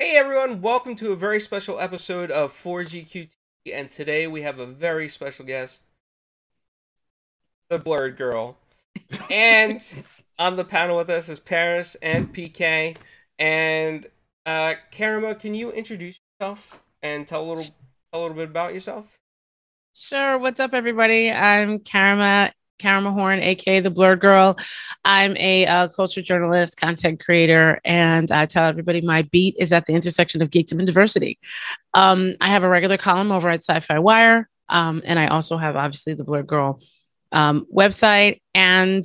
Hey everyone, welcome to a very special episode of 4GQT, and today we have a very special guest, the Blerd Gurl. And on the panel with us is Paris and PK. And uh Karama, can you introduce yourself and tell a little a little bit about yourself? Sure. What's up, everybody? I'm Karama, Karama Horne, aka the Blerd Gurl. I'm a uh, culture journalist, content creator, and I tell everybody my beat is at the intersection of geekdom and diversity. Um, I have a regular column over at Syfy Wire, um, and I also have obviously the Blerd Gurl um, website and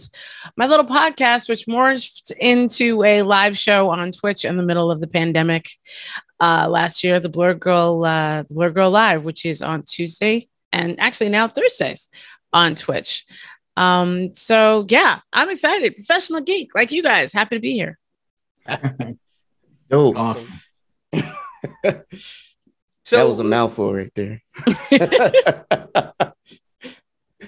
my little podcast, which morphed into a live show on Twitch in the middle of the pandemic uh, last year, the Blerd Gurl, uh, the Blerd Gurl Live, which is on Tuesday and actually now Thursdays on Twitch. Um, so yeah, I'm excited. Professional geek like you guys. Happy to be here. Dope. Awesome. So that was a mouthful right there.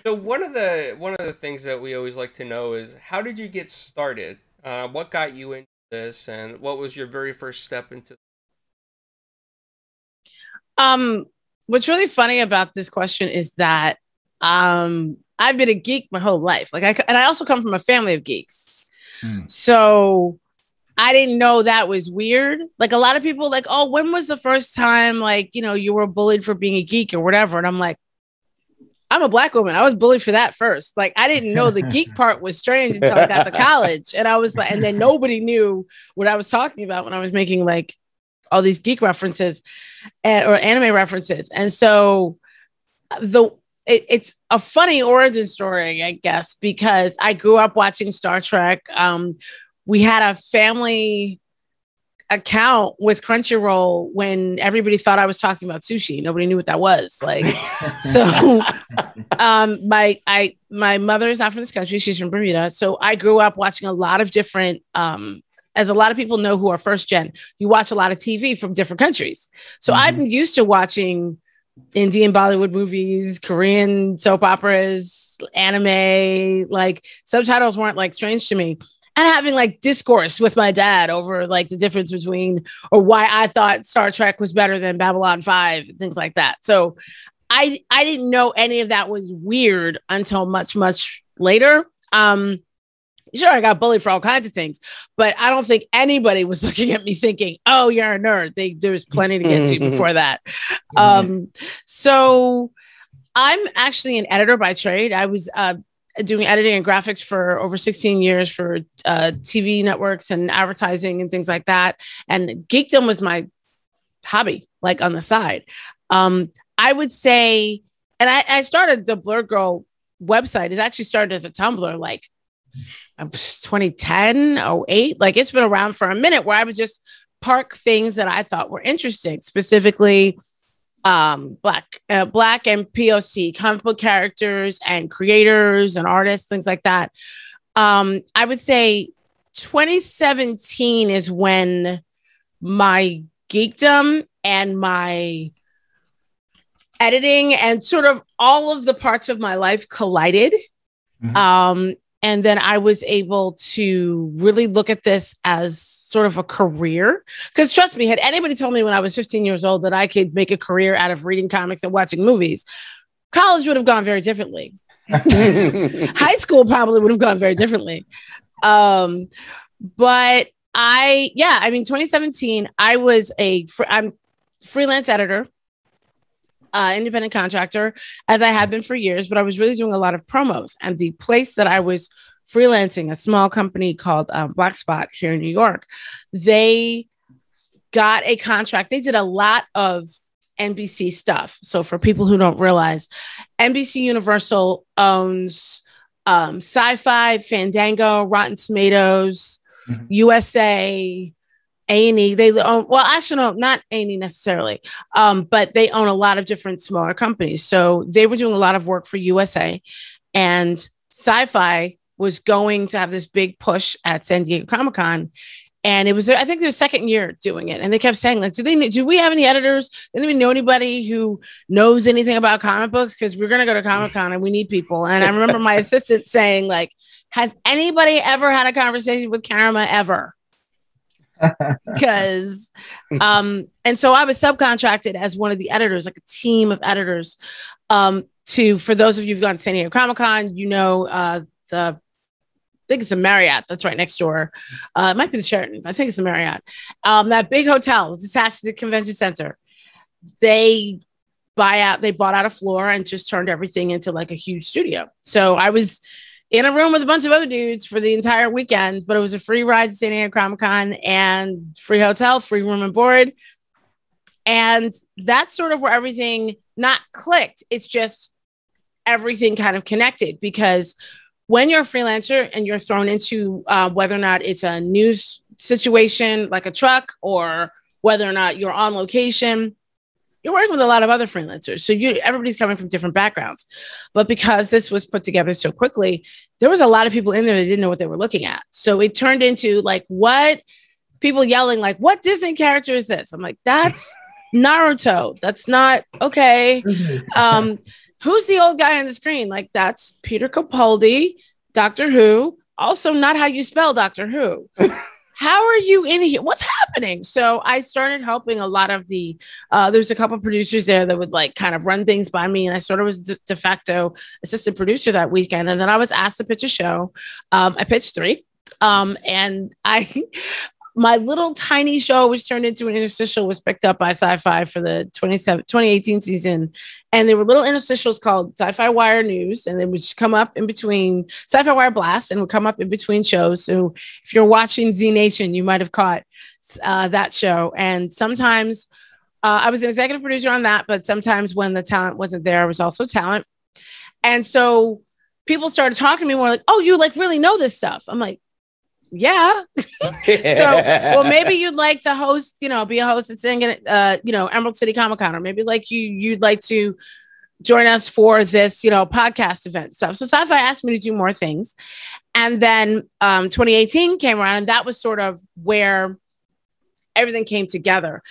so one of the one of the things that we always like to know is how did you get started? Uh, what got you into this, and what was your very first step into? Um, what's really funny about this question is that um, I've been a geek my whole life. Like I and I also come from a family of geeks. Mm. So I didn't know that was weird. Like a lot of people like, "Oh, when was the first time like, you know, you were bullied for being a geek or whatever?" And I'm like, I'm a black woman. I was bullied for that first. Like I didn't know the geek part was strange until I got to college. And I was like, and then nobody knew what I was talking about when I was making like all these geek references and, or anime references. And so the it, it's a funny origin story, I guess, because I grew up watching Star Trek. Um, we had a family account with Crunchyroll when everybody thought I was talking about sushi. Nobody knew what that was. Like, so um, my I my mother is not from this country. She's from Bermuda. So I grew up watching a lot of different um, as a lot of people know who are first gen, you watch a lot of TV from different countries. So mm-hmm. I'm used to watching Indian Bollywood movies, Korean soap operas, anime, like subtitles weren't like strange to me. And having like discourse with my dad over like the difference between or why I thought Star Trek was better than Babylon 5, things like that. So I I didn't know any of that was weird until much, much later. Um, sure I got bullied for all kinds of things, but I don't think anybody was looking at me thinking, "Oh, you're a nerd." They, there's plenty to get to before that. Um, so I'm actually an editor by trade. I was uh, doing editing and graphics for over 16 years for uh, TV networks and advertising and things like that. And geekdom was my hobby, like on the side. Um, I would say, and I, I started the Blerd Gurl website. Is actually started as a Tumblr, like 2010, 08. Like it's been around for a minute where I would just park things that I thought were interesting, specifically um, black, uh, black and POC comic book characters and creators and artists, things like that. Um, I would say 2017 is when my geekdom and my editing and sort of all of the parts of my life collided. Mm-hmm. Um, and then I was able to really look at this as sort of a career. Because trust me, had anybody told me when I was 15 years old that I could make a career out of reading comics and watching movies, college would have gone very differently. High school probably would have gone very differently. Um, but I, yeah, I mean, 2017, I was a, fr- I'm freelance editor uh, independent contractor, as I have been for years, but I was really doing a lot of promos. And the place that I was freelancing, a small company called um, Black Spot here in New York, they got a contract. They did a lot of NBC stuff. So, for people who don't realize, NBC Universal owns um, Syfy, Fandango, Rotten Tomatoes, mm-hmm. USA, a&E. They own, well, actually, no, not A&E necessarily, um, but they own a lot of different smaller companies. So they were doing a lot of work for USA, and Syfy was going to have this big push at San Diego Comic Con. And it was, I think, their second year doing it, and they kept saying, like, "Do they? Do we have any editors? They Do we know anybody who knows anything about comic books? Because we're gonna go to Comic Con and we need people." And I remember my assistant saying, "Like, has anybody ever had a conversation with Karama ever?" because um and so I was subcontracted as one of the editors, like a team of editors. Um, to for those of you who've gone to San Diego Comic Con, you know uh the I think it's a Marriott that's right next door. Uh, it might be the Sheraton. I think it's the Marriott. Um, that big hotel that's attached to the convention center. They buy out, they bought out a floor and just turned everything into like a huge studio. So I was in a room with a bunch of other dudes for the entire weekend, but it was a free ride to San Diego Comic Con and free hotel, free room and board. And that's sort of where everything not clicked. It's just everything kind of connected because when you're a freelancer and you're thrown into uh, whether or not it's a news situation like a truck or whether or not you're on location you're working with a lot of other freelancers so you everybody's coming from different backgrounds but because this was put together so quickly there was a lot of people in there that didn't know what they were looking at so it turned into like what people yelling like what disney character is this i'm like that's naruto that's not okay um who's the old guy on the screen? Like, that's Peter Capaldi, Doctor Who. Also, not how you spell Doctor Who. how are you in here? What's happening? So I started helping a lot of the. Uh, there's a couple producers there that would like kind of run things by me, and I sort of was de, de facto assistant producer that weekend. And then I was asked to pitch a show. Um, I pitched three, um, and I my little tiny show, which turned into an interstitial, was picked up by Syfy for the 2018 season. And there were little interstitials called Syfy Wire News, and they would just come up in between Syfy Wire Blast, and would come up in between shows. So if you're watching Z Nation, you might have caught uh, that show. And sometimes uh, I was an executive producer on that, but sometimes when the talent wasn't there, I was also talent. And so people started talking to me more like, "Oh, you like really know this stuff." I'm like, yeah. so, well, maybe you'd like to host, you know, be a host and sing at, uh, you know, Emerald City Comic Con, or maybe like you, you'd like to join us for this, you know, podcast event stuff. So Syfy asked me to do more things. And then um, 2018 came around, and that was sort of where everything came together.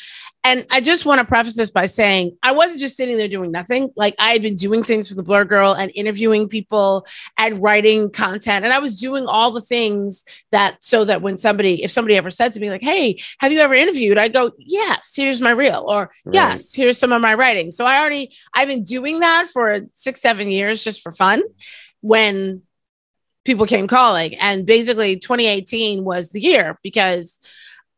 And I just want to preface this by saying I wasn't just sitting there doing nothing. Like I had been doing things for the Blerd Gurl and interviewing people and writing content. And I was doing all the things that so that when somebody, if somebody ever said to me, like, hey, have you ever interviewed? I go, yes, here's my reel, or right. yes, here's some of my writing. So I already, I've been doing that for six, seven years just for fun when people came calling. And basically 2018 was the year because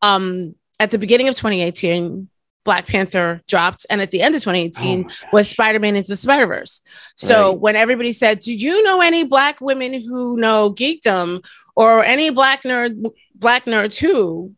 um at the beginning of 2018, Black Panther dropped, and at the end of 2018 oh was Spider Man into the Spider Verse. So right. when everybody said, "Do you know any Black women who know geekdom or any Black nerd, Black nerds who?"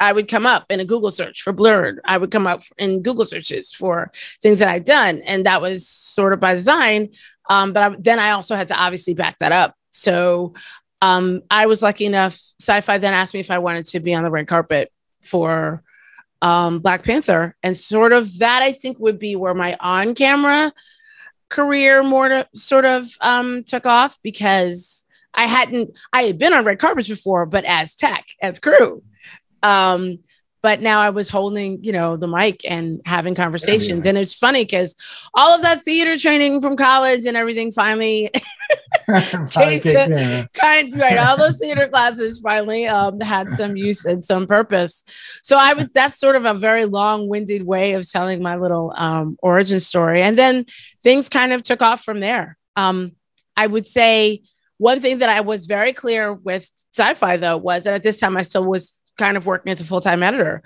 I would come up in a Google search for Blerd. I would come up in Google searches for things that I'd done, and that was sort of by design. Um, but I, then I also had to obviously back that up. So um, I was lucky enough. Syfy then asked me if I wanted to be on the red carpet for um, Black Panther. And sort of that, I think, would be where my on camera career more to, sort of um, took off because I hadn't, I had been on red carpets before, but as tech, as crew. Um, but now I was holding, you know, the mic and having conversations. Yeah. And it's funny because all of that theater training from college and everything finally came to yeah. kind right. All those theater classes finally um, had some use and some purpose. So I was that's sort of a very long-winded way of telling my little um, origin story. And then things kind of took off from there. Um, I would say one thing that I was very clear with Syfy though was that at this time I still was kind of working as a full-time editor.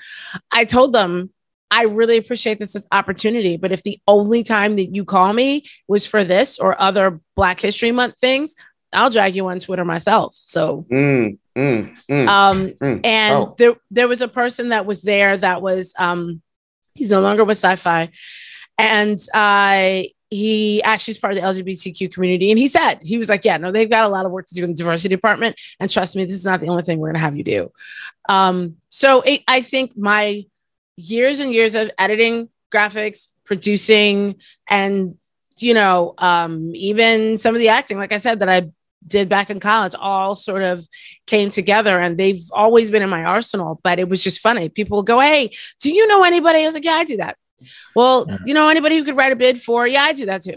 I told them I really appreciate this opportunity, but if the only time that you call me was for this or other Black History Month things, I'll drag you on Twitter myself. So, mm, mm, mm, um, mm. and oh. there there was a person that was there that was um, he's no longer with Syfy, and uh, he actually is part of the LGBTQ community. And he said, he was like, yeah, no, they've got a lot of work to do in the diversity department. And trust me, this is not the only thing we're going to have you do. Um, so it, I think my years and years of editing graphics, producing, and, you know, um, even some of the acting, like I said, that I did back in college all sort of came together and they've always been in my arsenal but it was just funny people go hey do you know anybody i was like yeah i do that well, yeah. you know anybody who could write a bid for? Yeah, I do that too.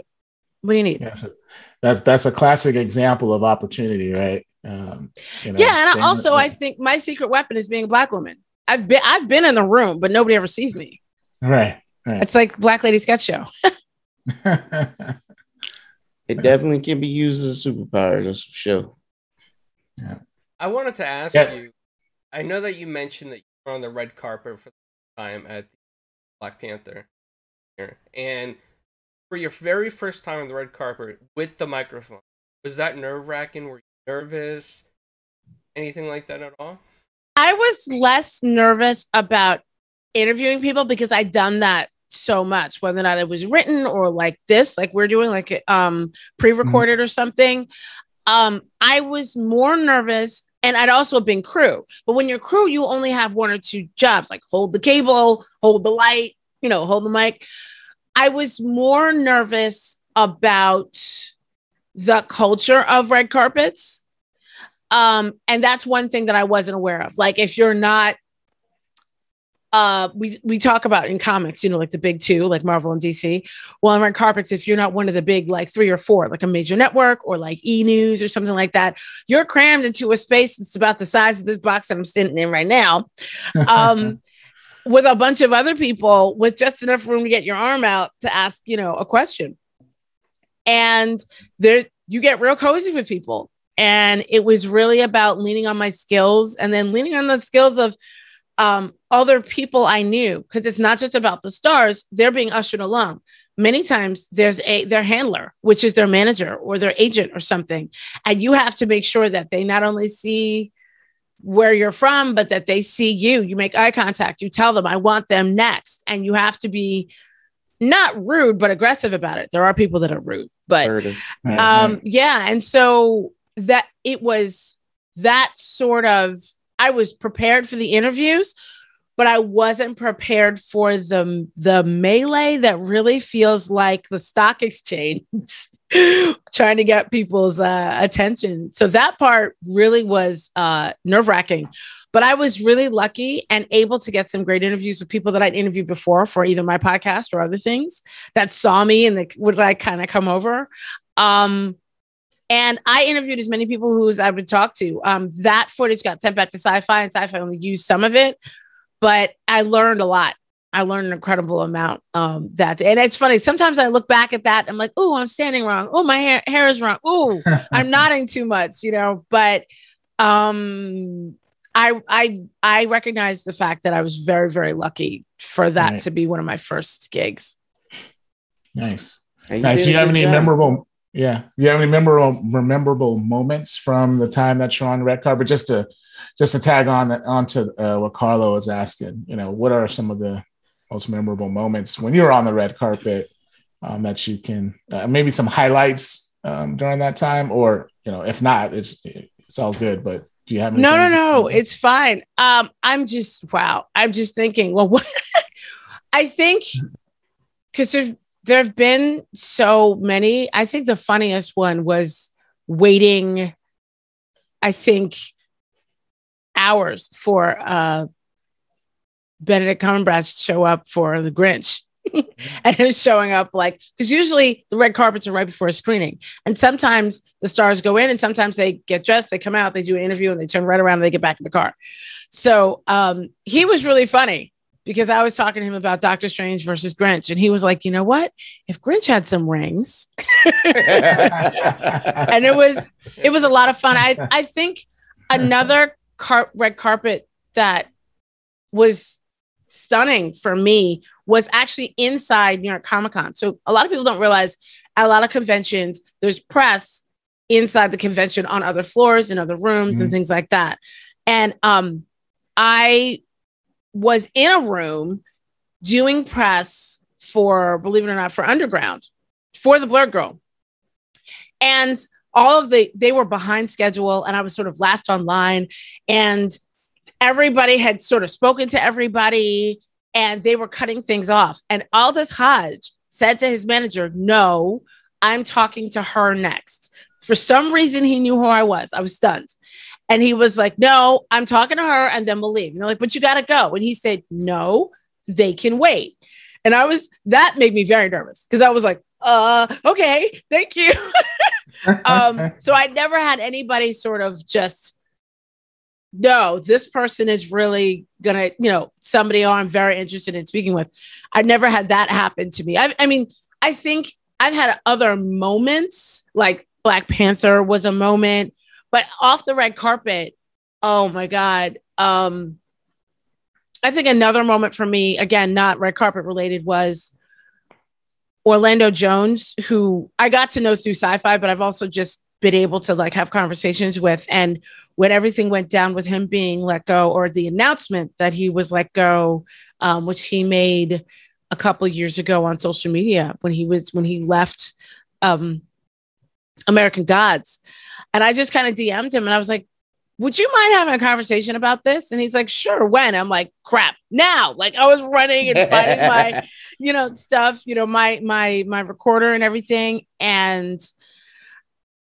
What do you need? Yes, that's that's a classic example of opportunity, right? Um, you know, yeah, and also I think my secret weapon is being a black woman. I've been I've been in the room, but nobody ever sees me. Right. Right. It's like Black Lady Sketch Show. it definitely can be used as a superpower, that's for sure. Yeah. I wanted to ask yeah. you. I know that you mentioned that you were on the red carpet for the time at Black Panther, and for your very first time on the red carpet with the microphone, was that nerve wracking? Were you nervous? Anything like that at all? I was less nervous about interviewing people because I'd done that so much, whether or not it was written or like this, like we're doing, like um pre-recorded mm-hmm. or something. Um, I was more nervous and I'd also been crew. But when you're crew, you only have one or two jobs, like hold the cable, hold the light, you know, hold the mic. I was more nervous about the culture of red carpets. Um, and that's one thing that I wasn't aware of. Like if you're not uh we we talk about in comics you know like the big two like marvel and dc well on red carpets if you're not one of the big like three or four like a major network or like e news or something like that you're crammed into a space that's about the size of this box that i'm sitting in right now um with a bunch of other people with just enough room to get your arm out to ask you know a question. And there you get real cozy with people. And it was really about leaning on my skills and then leaning on the skills of um, other people I knew because it's not just about the stars; they're being ushered along. Many times there's a their handler, which is their manager or their agent or something, and you have to make sure that they not only see where you're from, but that they see you. You make eye contact. You tell them, "I want them next," and you have to be not rude but aggressive about it. There are people that are rude, but um, yeah, and so that it was that sort of I was prepared for the interviews, but I wasn't prepared for the the melee that really feels like the stock exchange trying to get people's uh, attention. So that part really was uh, nerve wracking. But I was really lucky and able to get some great interviews with people that I'd interviewed before for either my podcast or other things that saw me and they would like kind of come over. Um, and I interviewed as many people who I would talk to. Um, that footage got sent back to Syfy, and Syfy only used some of it, but I learned a lot. I learned an incredible amount. Um, that and it's funny. Sometimes I look back at that. I'm like, oh, I'm standing wrong. Oh, my hair hair is wrong. Oh, I'm nodding too much. You know, but um, I I I recognize the fact that I was very very lucky for that right. to be one of my first gigs. Nice. Nice. Do you have any job. memorable yeah. Do you have any memorable memorable moments from the time that you're on the red carpet? Just to just to tag on onto uh, what Carlo was asking, you know, what are some of the most memorable moments when you're on the red carpet um, that you can uh, maybe some highlights um, during that time, or you know, if not, it's it's all good. But do you have no, no, no? It's fine. Um, I'm just wow. I'm just thinking. Well, what I think because there's there have been so many. I think the funniest one was waiting, I think, hours for uh, Benedict Cumberbatch to show up for The Grinch. and him showing up like because usually the red carpets are right before a screening and sometimes the stars go in and sometimes they get dressed they come out they do an interview and they turn right around and they get back in the car so um, he was really funny because I was talking to him about Doctor Strange versus Grinch, and he was like, you know what? If Grinch had some rings, and it was it was a lot of fun. I I think another car- red carpet that was stunning for me was actually inside New York Comic Con. So a lot of people don't realize at a lot of conventions there's press inside the convention on other floors and other rooms mm-hmm. and things like that. And um, I was in a room doing press for, believe it or not, for Underground, for the Blerd Gurl. And all of the, they were behind schedule, and I was sort of last online. And everybody had sort of spoken to everybody, and they were cutting things off. And Aldis Hodge said to his manager, No, I'm talking to her next. For some reason, he knew who I was. I was stunned. And he was like, No, I'm talking to her and then we'll leave. And they're like, But you got to go. And he said, No, they can wait. And I was, that made me very nervous because I was like, uh, okay, thank you. um, so I never had anybody sort of just no, this person is really gonna, you know, somebody I'm very interested in speaking with. I never had that happen to me. I, I mean, I think I've had other moments, like Black Panther was a moment, but off the red carpet, oh my God. Um, I think another moment for me, again, not red carpet related, was Orlando Jones, who I got to know through Syfy, but I've also just been able to like have conversations with. And when everything went down with him being let go, or the announcement that he was let go, um, which he made a couple years ago on social media when he was when he left um, American Gods, and I just kind of DM'd him and I was like, would you mind having a conversation about this? And he's like, sure, when? I'm like, crap, now. Like I was running and finding my, you know, stuff, you know, my my my recorder and everything. And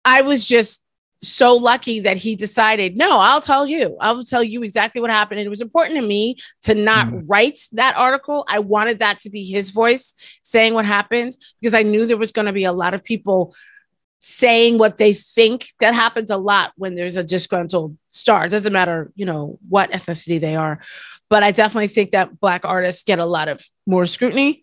I was just so lucky that he decided, no, I'll tell you. I'll tell you exactly what happened. And it was important to me to not mm. write that article. I wanted that to be his voice saying what happened because I knew there was going to be a lot of people saying what they think. That happens a lot when there's a disgruntled star. It doesn't matter, you know, what ethnicity they are. But I definitely think that black artists get a lot of more scrutiny.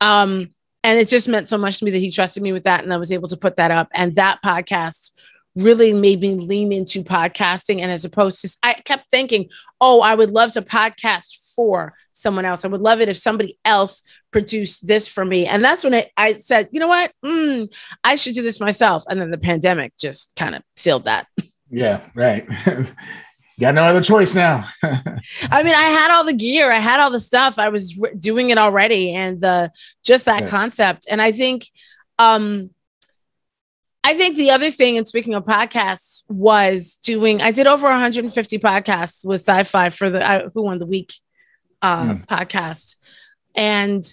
Um, and it just meant so much to me that he trusted me with that and I was able to put that up. And that podcast really made me lean into podcasting. And as opposed to, I kept thinking, oh, I would love to podcast for someone else. I would love it if somebody else produced this for me. And that's when I, I said, you know what? Mm, I should do this myself. And then the pandemic just kind of sealed that. Yeah, right. Got no other choice now. I mean, I had all the gear, I had all the stuff. I was re- doing it already, and the just that yeah. concept. And I think, um, I think the other thing, and speaking of podcasts, was doing. I did over 150 podcasts with Syfy for the uh, Who Won the Week uh, mm. podcast and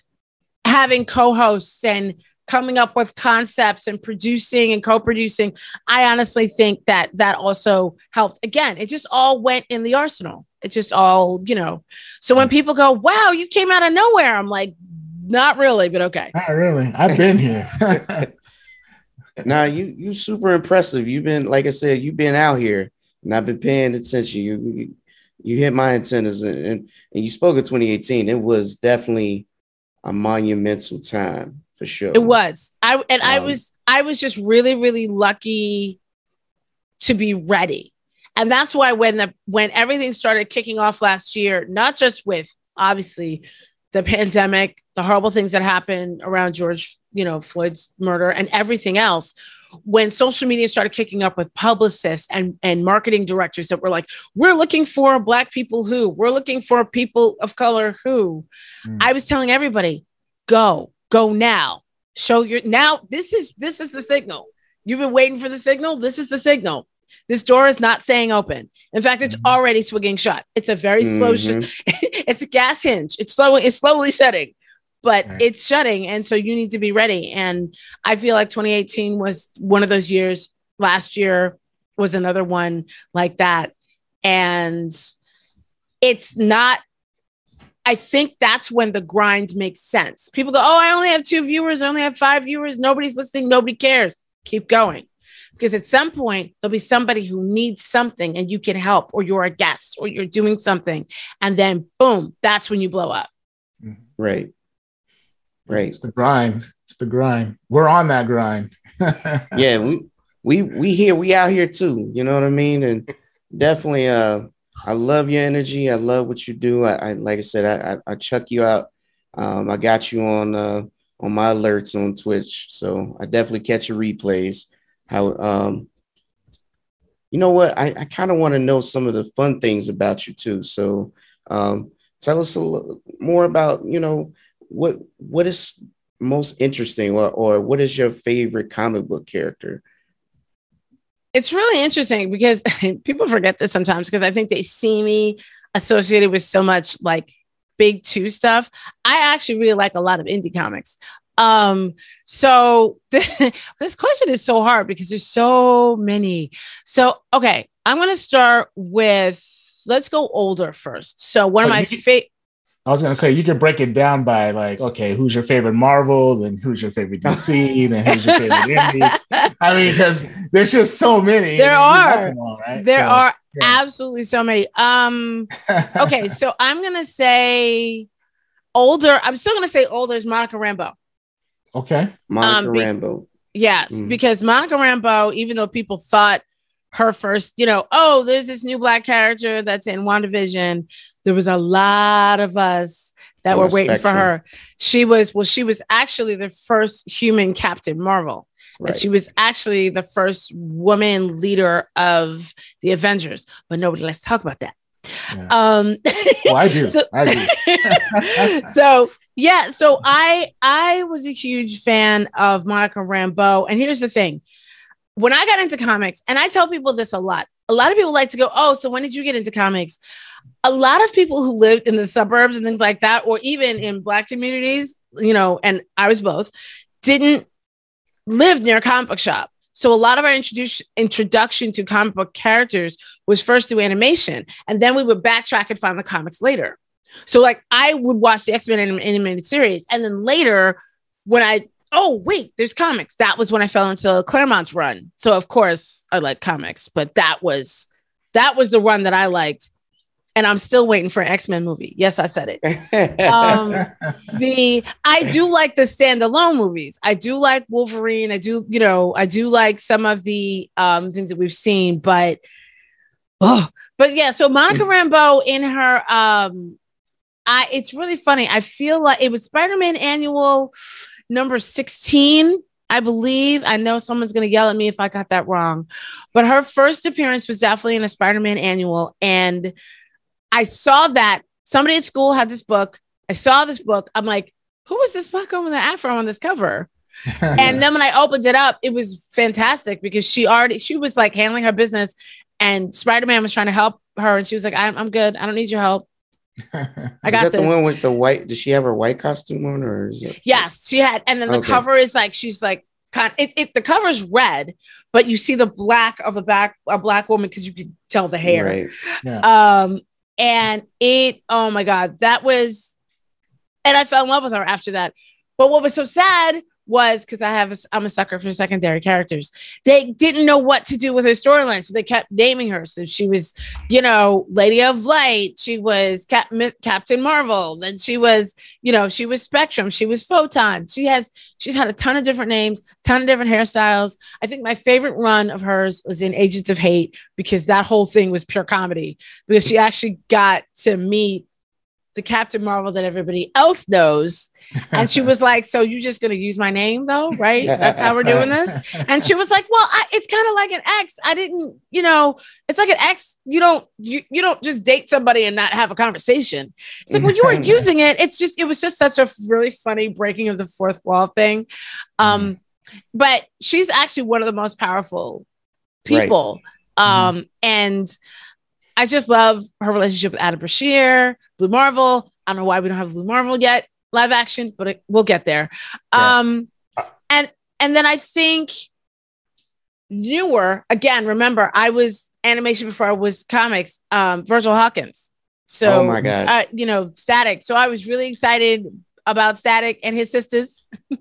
having co-hosts and coming up with concepts and producing and co-producing i honestly think that that also helped. Again it just all went in the arsenal. It just all you know. So when people go wow you came out of nowhere i'm like not really but okay. Not really. I've been here. Now you you super impressive. You've been like i said you've been out here and i've been paying attention. You you hit my antennas and, and, and you spoke of 2018. It was definitely a monumental time for sure. It was. I and um, I was I was just really really lucky to be ready. And that's why when the when everything started kicking off last year, not just with obviously the pandemic, the horrible things that happened around George, you know, Floyd's murder and everything else, when social media started kicking up with publicists and, and marketing directors that were like, we're looking for black people who, we're looking for people of color who, mm. I was telling everybody, go, go now. Show your now. This is this is the signal. You've been waiting for the signal. This is the signal. This door is not staying open. In fact, it's mm-hmm. already swinging shut. It's a very mm-hmm. slow. Sh- it's a gas hinge. It's slowly. It's slowly shutting but right. it's shutting. And so you need to be ready. And I feel like 2018 was one of those years. Last year was another one like that. And it's not, I think that's when the grind makes sense. People go, Oh, I only have two viewers, I only have five viewers, nobody's listening, nobody cares. Keep going. Because at some point, there'll be somebody who needs something and you can help, or you're a guest, or you're doing something. And then, boom, that's when you blow up. Right. Right. It's the grind. It's the grind. We're on that grind. yeah, we we we here, we out here too. You know what I mean? And definitely uh I love your energy. I love what you do. I, I like I said, I, I, I chuck you out. Um, I got you on uh on my alerts on Twitch. So I definitely catch your replays. How um you know what? I, I kind of want to know some of the fun things about you too. So um tell us a little more about, you know, what what is most interesting or, or what is your favorite comic book character? It's really interesting because people forget this sometimes because I think they see me associated with so much like big two stuff. I actually really like a lot of indie comics. Um, so this question is so hard because there's so many. So, okay, I'm going to start with let's go older first. So, one of my favorite I was gonna say you could break it down by like, okay, who's your favorite Marvel, then who's your favorite DC, then who's your favorite indie. I mean, because there's just so many. There are, all, right? there so. are, yeah. absolutely so many. Um, okay, so I'm gonna say older. I'm still gonna say older is Monica Rambeau. Okay, Monica um, be- Rambeau. Yes, mm. because Monica Rambeau, even though people thought her first, you know, oh, there's this new black character that's in WandaVision. There was a lot of us that were waiting spectrum. for her. She was, well, she was actually the first human Captain Marvel. Right. she was actually the first woman leader of the Avengers. But nobody let's talk about that. Yeah. Um well, I do. So, I do. so yeah, so I I was a huge fan of Monica Rambeau. And here's the thing. When I got into comics, and I tell people this a lot, a lot of people like to go, Oh, so when did you get into comics? A lot of people who lived in the suburbs and things like that, or even in black communities, you know, and I was both, didn't live near a comic book shop. So a lot of our introduction introduction to comic book characters was first through animation, and then we would backtrack and find the comics later. So like I would watch the X Men animated series, and then later when I oh wait, there's comics. That was when I fell into Claremont's run. So of course I like comics, but that was that was the run that I liked and I'm still waiting for an X Men movie. Yes, I said it. um, the I do like the standalone movies. I do like Wolverine. I do, you know, I do like some of the um, things that we've seen, but oh, but yeah. So Monica Rambeau in her, um, I it's really funny. I feel like it was Spider Man Annual number sixteen. I believe. I know someone's going to yell at me if I got that wrong, but her first appearance was definitely in a Spider Man Annual, and I saw that somebody at school had this book. I saw this book. I'm like, who was this fucker with the afro on this cover? and then when I opened it up, it was fantastic because she already she was like handling her business, and Spider Man was trying to help her, and she was like, "I'm, I'm good. I don't need your help. I got is that this. the one with the white? Does she have her white costume on, or is it? Yes, she had. And then the okay. cover is like she's like kind. It, it the cover is red, but you see the black of a back a black woman because you can tell the hair. Right. Yeah. Um, and it, oh my God, that was, and I fell in love with her after that. But what was so sad was because I have a, I'm a sucker for secondary characters. They didn't know what to do with her storyline, so they kept naming her. So she was, you know, Lady of Light. She was Cap- Captain Marvel. Then she was, you know, she was Spectrum. She was Photon. She has she's had a ton of different names, ton of different hairstyles. I think my favorite run of hers was in Agents of Hate because that whole thing was pure comedy because she actually got to meet the Captain Marvel that everybody else knows. And she was like, So you're just going to use my name, though, right? That's how we're doing this. And she was like, Well, I, it's kind of like an ex. I didn't, you know, it's like an ex. You don't, you, you don't just date somebody and not have a conversation. It's like, well, you weren't using it. It's just, it was just such a really funny breaking of the fourth wall thing. Um, mm. But she's actually one of the most powerful people. Right. Um, mm. And, I just love her relationship with Adam Brashear, Blue Marvel. I don't know why we don't have Blue Marvel yet, live action, but it, we'll get there. Yeah. Um, and and then I think newer again. Remember, I was animation before I was comics. Um, Virgil Hawkins. So, oh my god, uh, you know, Static. So I was really excited about Static and his sisters. um,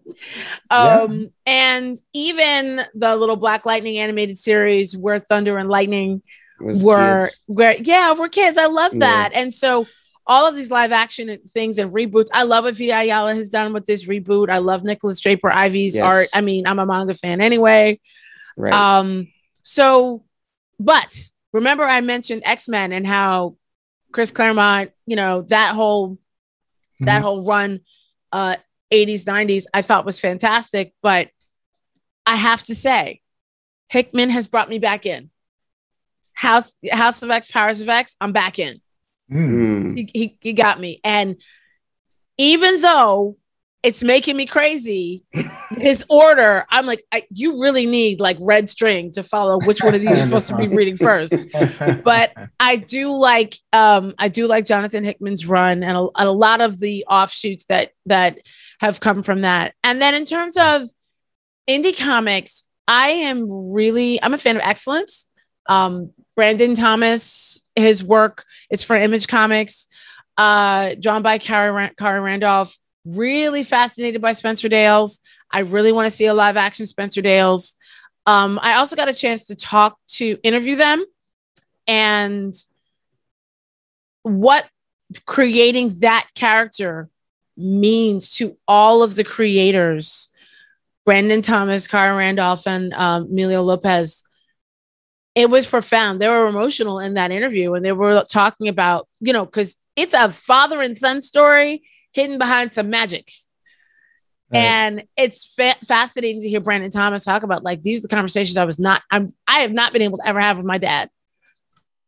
yeah. and even the little Black Lightning animated series where Thunder and Lightning were where yeah we're kids i love that yeah. and so all of these live action things and reboots i love what Vita Ayala has done with this reboot i love Nikolas Draper-Ivey's yes. art i mean i'm a manga fan anyway right. um so but remember i mentioned x-men and how chris claremont you know that whole mm-hmm. that whole run uh 80s 90s i thought was fantastic but i have to say hickman has brought me back in House House of X, Powers of X, I'm back in. Mm. He, he, he got me. And even though it's making me crazy, his order, I'm like, I, you really need like red string to follow which one of these you're supposed to be reading first. But I do like um I do like Jonathan Hickman's run and a, a lot of the offshoots that that have come from that. And then in terms of indie comics, I am really I'm a fan of excellence. Um, Brandon Thomas, his work, it's for Image Comics, uh, drawn by Khary Randolph. Really fascinated by Spencer Dales. I really want to see a live action Spencer Dales. Um, I also got a chance to talk to interview them and what creating that character means to all of the creators Brandon Thomas, Khary Randolph, and um, Emilio Lopez. It was profound. They were emotional in that interview, and they were talking about, you know, because it's a father and son story hidden behind some magic. Right. And it's fa- fascinating to hear Brandon Thomas talk about like these are the conversations I was not I'm I have not been able to ever have with my dad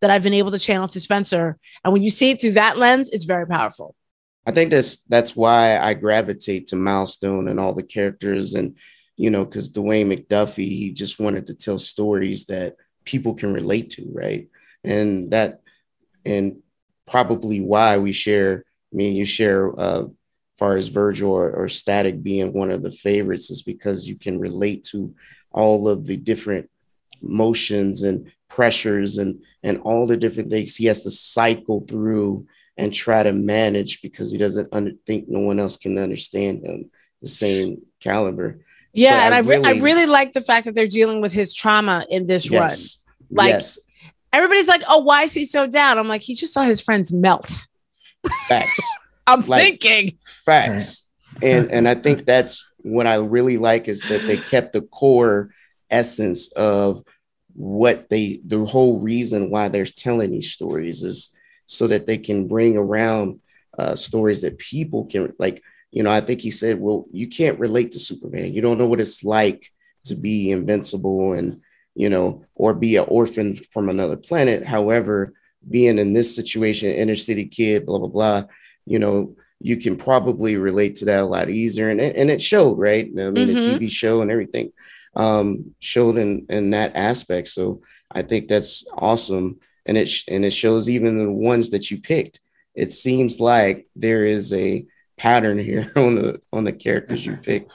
that I've been able to channel through Spencer. And when you see it through that lens, it's very powerful. I think that's that's why I gravitate to Milestone and all the characters and you know because Dwayne McDuffie he just wanted to tell stories that people can relate to right and that and probably why we share me and you share uh far as Virgil or, or Static being one of the favorites is because you can relate to all of the different motions and pressures and and all the different things he has to cycle through and try to manage because he doesn't under, think no one else can understand him the same caliber. Yeah, and I, really, I really like the fact that they're dealing with his trauma in this yes, run. Like yes. everybody's like, "Oh, why is he so down?" I'm like, he just saw his friends melt. Facts. I'm like, thinking facts, and and I think that's what I really like is that they kept the core essence of what they the whole reason why they're telling these stories is so that they can bring around uh, stories that people can like. You know, I think he said, "Well, you can't relate to Superman. You don't know what it's like to be invincible and you know, or be an orphan from another planet. However, being in this situation, inner city kid, blah blah blah, you know, you can probably relate to that a lot easier. And it, and it showed, right? I mean, mm-hmm. the TV show and everything um, showed in in that aspect. So I think that's awesome and it sh- and it shows even the ones that you picked. It seems like there is a pattern here on the on the characters you pick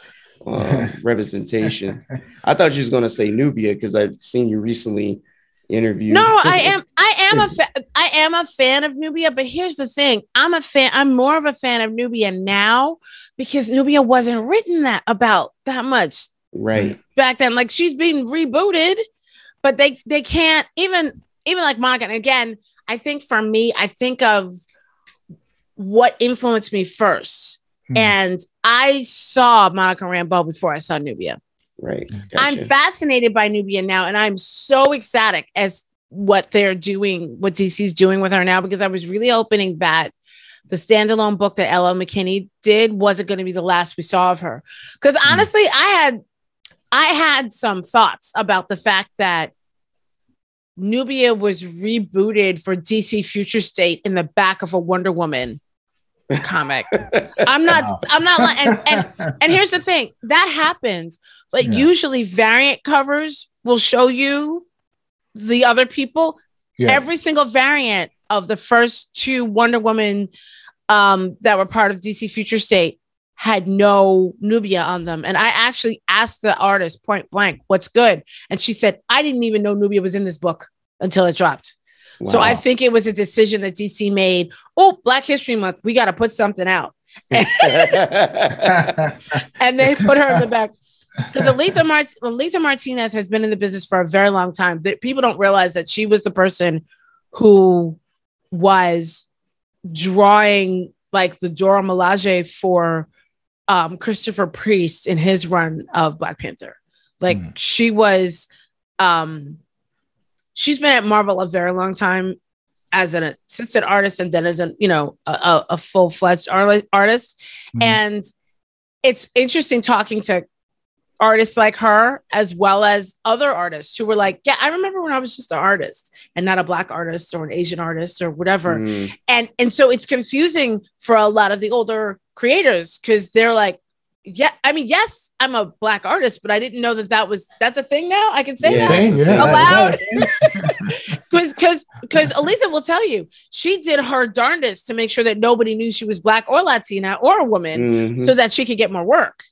Uh, representation. I thought you was gonna say Nubia because I've seen you recently interview. No, I am I am a fa- I am a fan of Nubia, but here's the thing: I'm a fan. I'm more of a fan of Nubia now because Nubia wasn't written that about that much right back then. Like she's being rebooted, but they they can't even even like Monica, and again, I think for me, I think of what influenced me first. Hmm. And I saw Monica Rambeau before I saw Nubia. Right. Gotcha. I'm fascinated by Nubia now, and I'm so ecstatic as what they're doing, what DC's doing with her now, because I was really hoping that the standalone book that L.L. McKinney did wasn't going to be the last we saw of her. Because hmm. honestly, I had I had some thoughts about the fact that Nubia was rebooted for DC Future State in the back of a Wonder Woman comic. I'm not, wow. I'm not and, and, and here's the thing that happens, but yeah. usually variant covers will show you the other people. Yeah. Every single variant of the first two Wonder Woman um, that were part of DC Future State had no Nubia on them. And I actually asked the artist point blank, what's good? And she said, I didn't even know Nubia was in this book until it dropped. Wow. So I think it was a decision that DC made. Oh, Black History Month, we got to put something out. and they put her in the back. Because Aletha, Mart- Aletha Martinez has been in the business for a very long time. That people don't realize that she was the person who was drawing like the Dora Milaje for um, Christopher Priest in his run of Black Panther. Like mm. she was, um, she's been at Marvel a very long time as an assistant artist and then as a you know a, a full fledged artist. Mm. And it's interesting talking to artists like her as well as other artists who were like yeah i remember when i was just an artist and not a black artist or an asian artist or whatever mm. and and so it's confusing for a lot of the older creators because they're like, yeah, I mean, yes, I'm a black artist, but I didn't know that that was that's a thing now. I can say yeah, that yeah, aloud because because because Aletha will tell you she did her darndest to make sure that nobody knew she was black or Latina or a woman, mm-hmm. so that she could get more work.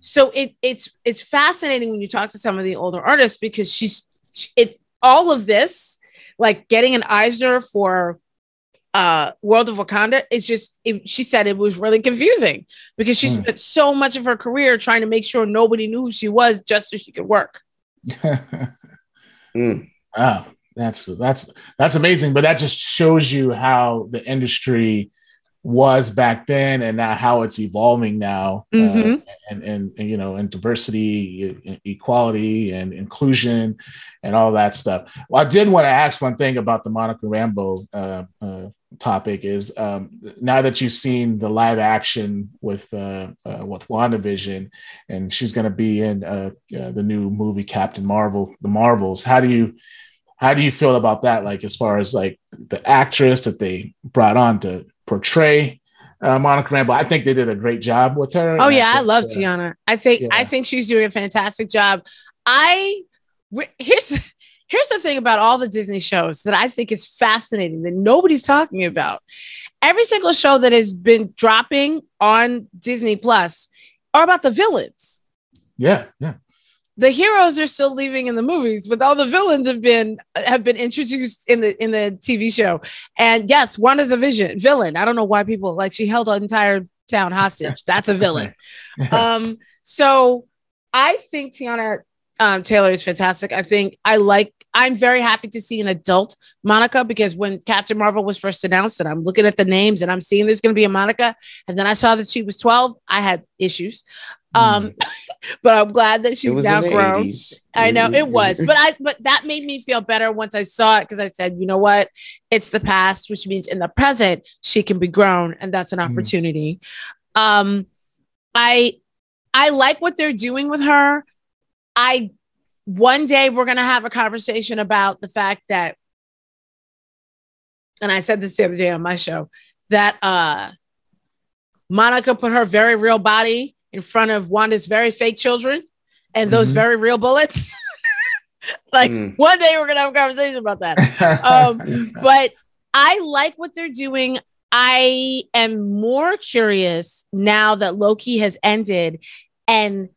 So it it's it's fascinating when you talk to some of the older artists because she's it all of this like getting an Eisner for uh, World of Wakanda is just, it, she said it was really confusing because she mm. spent so much of her career trying to make sure nobody knew who she was just so she could work. mm. Wow. that's that's that's amazing. But that just shows you how the industry was back then and now how it's evolving now uh, mm-hmm. uh, and, and, and you know and diversity equality and inclusion and all that stuff well i did want to ask one thing about the monica rambeau uh, uh, topic is um, now that you've seen the live action with uh, uh with WandaVision and she's going to be in uh, uh, the new movie Captain Marvel, the Marvels. How do you how do you feel about that? Like as far as like the actress that they brought on to portray uh, Monica Rambeau, I think they did a great job with her. Oh yeah, I, think, I love uh, Teyonah. I think yeah. I think she's doing a fantastic job. I here's Here's the thing about all the Disney shows that I think is fascinating that nobody's talking about. Every single show that has been dropping on Disney Plus are about the villains. Yeah, yeah. The heroes are still leaving in the movies, but all the villains have been have been introduced in the in the TV show. And yes, one is a vision villain. I don't know why people like she held an entire town hostage. That's a villain. um, so I think Teyonah um, Taylor is fantastic. I think I like. I'm very happy to see an adult Monica because when Captain Marvel was first announced, and I'm looking at the names and I'm seeing there's going to be a Monica, and then I saw that she was 12. I had issues, um, mm. but I'm glad that she's now grown. I know it was, but I but that made me feel better once I saw it because I said, you know what, it's the past, which means in the present she can be grown, and that's an mm. opportunity. Mm. Um, I I like what they're doing with her. I one day we're going to have a conversation about the fact that and I said this the other day on my show that uh Monica put her very real body in front of Wanda's very fake children and those mm-hmm. very real bullets. like mm. one day we're gonna have a conversation about that. um, but I like what they're doing. I am more curious now that Loki has ended and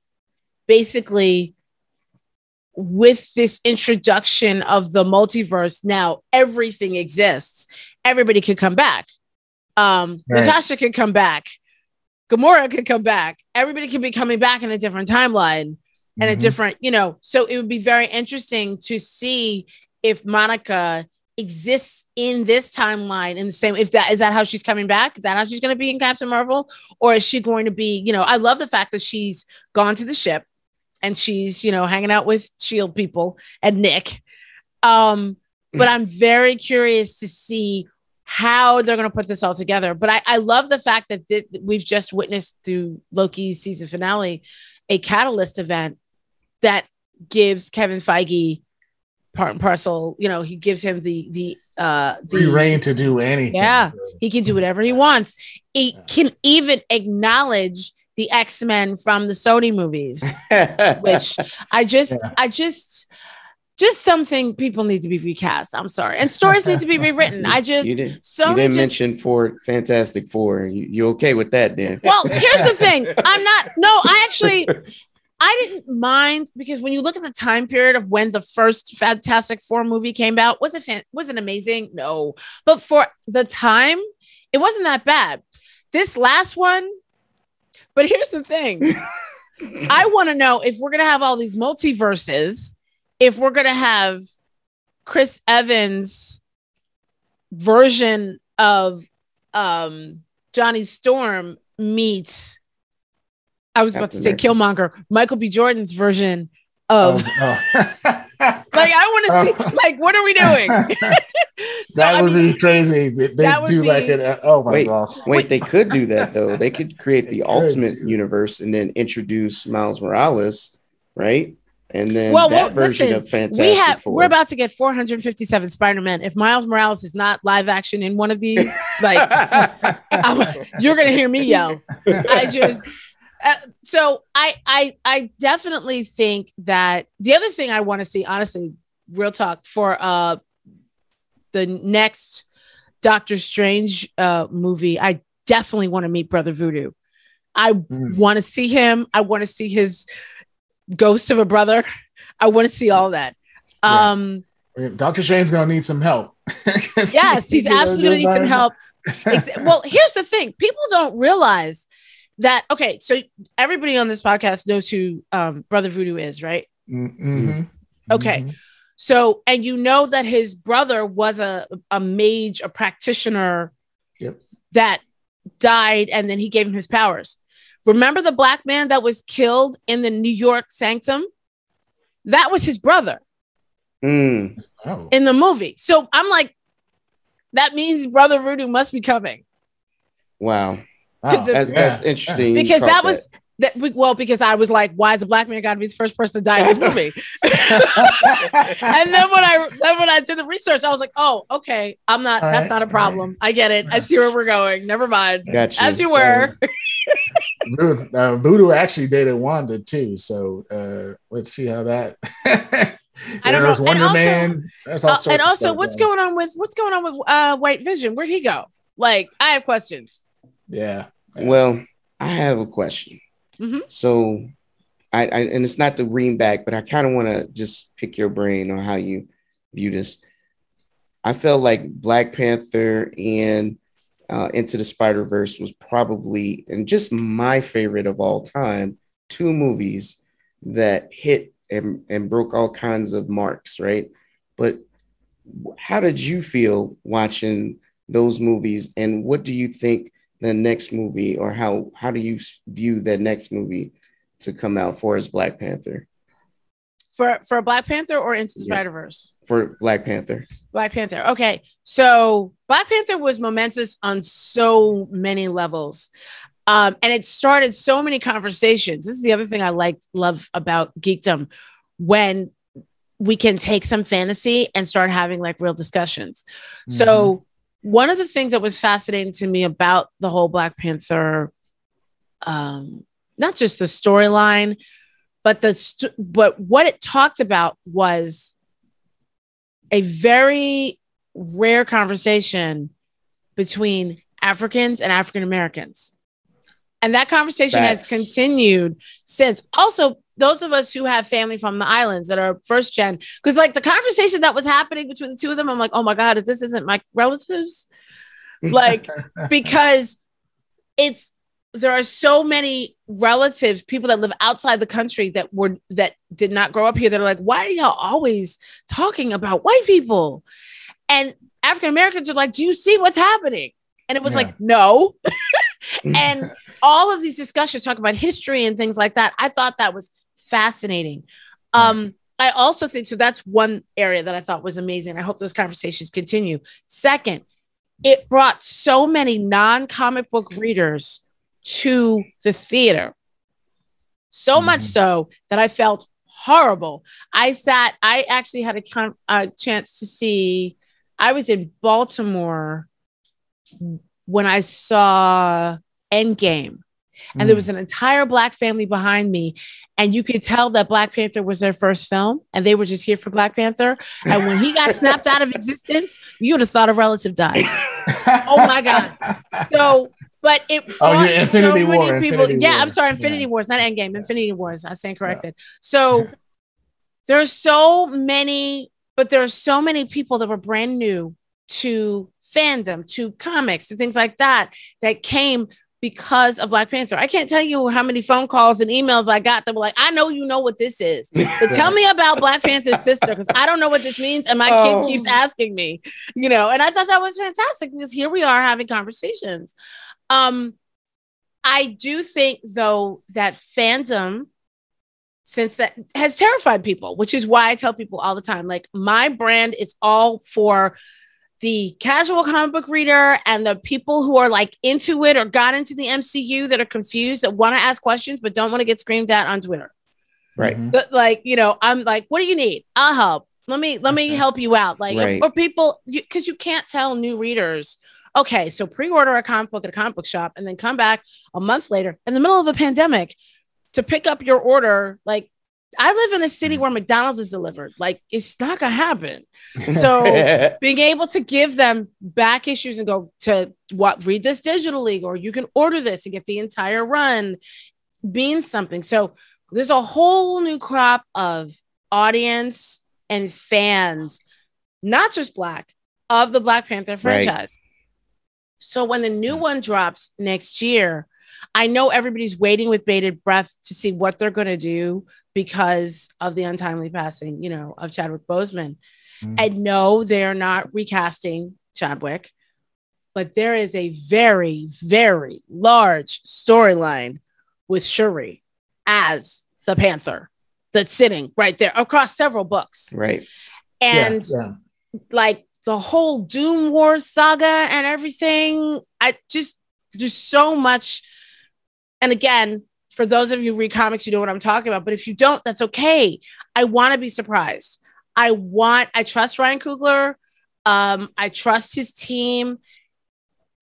basically with this introduction of the multiverse, now everything exists. Everybody could come back. Um, right. Natasha could come back. Gamora could come back. Everybody could be coming back in a different timeline and mm-hmm. a different, you know. So it would be very interesting to see if Monica exists in this timeline in the same if that is that how she's coming back is that how she's going to be in captain marvel or is she going to be you know i love the fact that she's gone to the ship and she's you know hanging out with shield people and nick. Um but i'm very curious to see how they're going to put this all together. But i, I love the fact that th- we've just witnessed through loki's season finale a catalyst event that gives kevin feige part and parcel you know he gives him the the uh the Free reign to do anything. Yeah he can do whatever he wants. He can even acknowledge the X Men from the Sony movies, which I just, yeah. I just, just something people need to be recast. I'm sorry, and stories need to be rewritten. I just you didn't, Sony you didn't just, mention for Fantastic Four. You, you okay with that, Dan? Well, here's the thing. I'm not. No, I actually. I didn't mind because when you look at the time period of when the first Fantastic Four movie came out, was it fan- was it amazing? No, but for the time, it wasn't that bad. This last one, but here's the thing I want to know if we're going to have all these multiverses, if we're going to have Chris Evans' version of um, Johnny Storm meets, I was about to say Killmonger, Michael B. Jordan's version of. Oh, like I want to see. Like, what are we doing? so, that I would mean, be crazy. They, they do be, like it. Oh my wait, gosh! Wait, they could do that though. They could create the ultimate universe and then introduce Miles Morales, right? And then well, that well, version listen, of Fantastic we have, Four. We're about to get 457 Spider-Man. If Miles Morales is not live action in one of these, like you're gonna hear me yell. I just uh, so I I I definitely think that the other thing I want to see, honestly, real talk for uh the next Doctor Strange uh movie, I definitely want to meet Brother Voodoo. I mm. want to see him. I want to see his ghost of a brother. I want to see all that. Yeah. Um Doctor Strange's gonna need some help. yes, he's absolutely gonna need some help. well, here's the thing: people don't realize that okay so everybody on this podcast knows who um, brother voodoo is right mm-hmm. okay mm-hmm. So, and you know that his brother was a, a mage, a practitioner yep. that died, and then he gave him his powers. Remember the black man that was killed in the New York sanctum? That was his brother Mm. Oh. in the movie. So I'm like, that means Brother Voodoo must be coming. Wow. Wow. Because That's, Yeah. that's interesting. you Because that was that well, because I was like, why is a black man gotta be the first person to die in this movie? and then when I then when I did the research, I was like, oh, okay, I'm not All that's right, not a all problem. I get it. I see where we're going. Never mind. Got you. As you were. Voodoo, uh, Voodoo actually dated Wanda too, so uh, let's see how that. I don't know. Wonder And also- Man. There's all Uh, sorts and also, stuff what's going? going on with what's going on with uh White Vision? Where'd he go? Like, I have questions. Yeah. Well, I have a question. Mhm. So, I, I and it's not to bring back, but I kind of want to just pick your brain on how you view this. I felt like Black Panther and uh, Into the Spider Verse was probably and just my favorite of all time. Two movies that hit and, and broke all kinds of marks, right? But how did you feel watching those movies, and what do you think the next movie, or how how do you view the next movie to come out for as Black Panther For for Black Panther or Into the Yeah. Spider Verse? for Black Panther? Black Panther. Okay. So Black Panther was momentous on so many levels. Um, and it started so many conversations. This is the other thing I like, love about geekdom when we can take some fantasy and start having like real discussions. So, one of the things that was fascinating to me about the whole Black Panther, um, not just the storyline, but the st- but what it talked about was a very rare conversation between Africans and African Americans. And that conversation has continued since. Also, those of us who have family from the islands that are first gen, because like the conversation that was happening between the two of them, I'm like, oh my God, if this isn't my relatives, like because it's there are so many relatives, people that live outside the country that were that did not grow up here that are like, why are y'all always talking about white people? And African Americans are like, do you see what's happening? And it was Yeah. like, no. and all of these discussions talk about history and things like that. I thought that was fascinating. Um, I also think so. That's one area that I thought was amazing. I hope those conversations continue. Second, it brought so many non comic book readers to the theater. So much Mhm. so that I felt horrible. I sat, I actually had a, con- a chance to see, I was in Baltimore when I saw Endgame and Mm. there was an entire black family behind me and you could tell that black panther was their first film and they were just here for black panther and when he got snapped out of existence you would have thought a relative died oh my God. so but it Oh, brought yeah, Infinity so many War, people Infinity yeah War. i'm sorry infinity Yeah. wars not endgame infinity wars i stand corrected so there's so many but there are so many people that were brand new to fandom to comics and things like that that came because of Black Panther. I can't tell you how many phone calls and emails I got that were like, I know you know what this is, but tell me about Black Panther's sister because I don't know what this means. And my Oh. kid keeps asking me, you know, and I thought that was fantastic because here we are having conversations. Um, I do think though that fandom since that has terrified people, which is why I tell people all the time, like my brand is all for the casual comic book reader and the people who are like into it or got into the MCU that are confused that want to ask questions but don't want to get screamed at on Twitter. Right. Mhm. But like, you know, I'm like, what do you need? I'll help. Let me let me help you out. Like, Right. or people because you, can't tell new readers. Okay, so pre-order a comic book at a comic book shop and then come back a month later in the middle of a pandemic to pick up your order. Like, I live in a city mm. where McDonald's is delivered. Like, it's not gonna happen. So being able to give them back issues and go to what read this digitally or you can order this and get the entire run means something. So there's a whole new crop of audience and fans not just black of the black panther franchise. So when the new mm. one drops next year I know everybody's waiting with bated breath to see what they're going to do because of the untimely passing, you know, of Chadwick Boseman. Mm. And no, they're not recasting Chadwick, but there is a very, very large storyline with Shuri as the Panther that's sitting right there across several books. Right. And yeah, yeah. like the whole Doom Wars saga and everything, I just there's so much. And again, for those of you read comics, you know what I'm talking about. But if you don't, that's okay. I want to be surprised. I want, I trust Ryan Coogler. Um, I trust his team.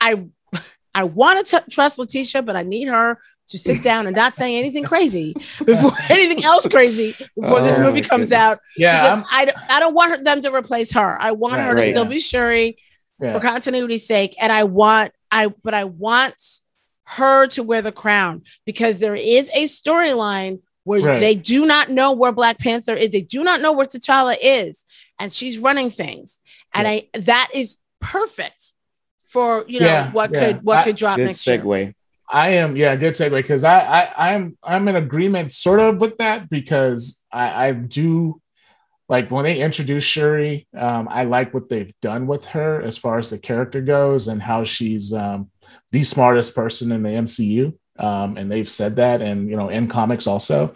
I I want to trust Letitia, but I need her to sit down and not say anything crazy before anything else crazy before oh, this movie comes goodness. out. Yeah, because I, I don't want them to replace her. I want right, her to right, still yeah. be Shuri yeah. for continuity's sake, and I want I but I want her to wear the crown because there is a storyline where right. they do not know where Black Panther is. They do not know where T'Challa is, and she's running things, and yeah. I that is perfect for you know yeah, what could what I, could drop next segue. Year. I am, yeah, good segue because I, I I'm I'm in agreement sort of with that because I, I do like when they introduce Shuri, um, I like what they've done with her as far as the character goes and how she's um, the smartest person in the MCU. Um, and they've said that, and you know, in comics also.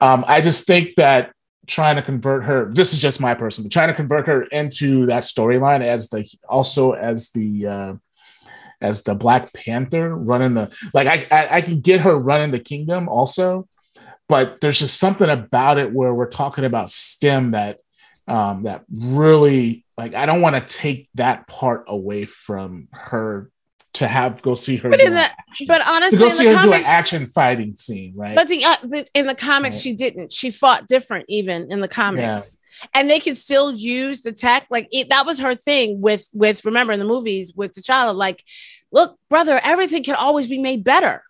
Um, I just think that trying to convert her, this is just my person, but trying to convert her into that storyline as the also as the uh, as the Black Panther running the like I, I I can get her running the kingdom also, but there's just something about it where we're talking about STEM that um that really like I don't want to take that part away from her to have go see her. But in the action. but honestly, to go see her comics, do an action fighting scene, right? But the uh, but in the comics, right. she didn't. She fought different, even in the comics. Yeah and they could still use the tech like it, that was her thing with with remember in the movies with T'Challa like look brother everything can always be made better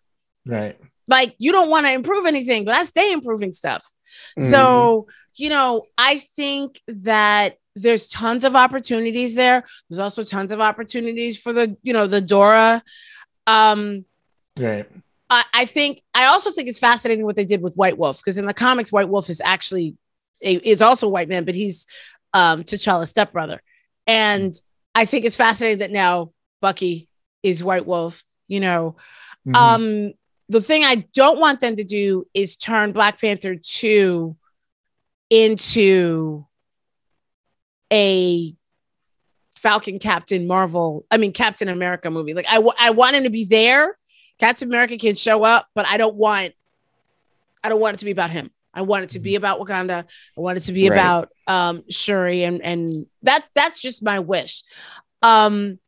right like you don't want to improve anything but I stay improving stuff mm-hmm. so you know I think that there's tons of opportunities there there's also tons of opportunities for the you know the Dora um right I, I think I also think it's fascinating what they did with White Wolf because in the comics, White Wolf is actually is also a white man, but he's um, T'Challa's stepbrother. And I think it's fascinating that now Bucky is White Wolf. You know, mm-hmm. um, the thing I don't want them to do is turn Black Panther 2 into a Falcon Captain Marvel, I mean, Captain America movie. Like, I, I want him to be there. Captain America can show up, but I don't want, I don't want it to be about him. I want it to be mm-hmm. about Wakanda. I want it to be right. about um, Shuri, and and that that's just my wish. Um,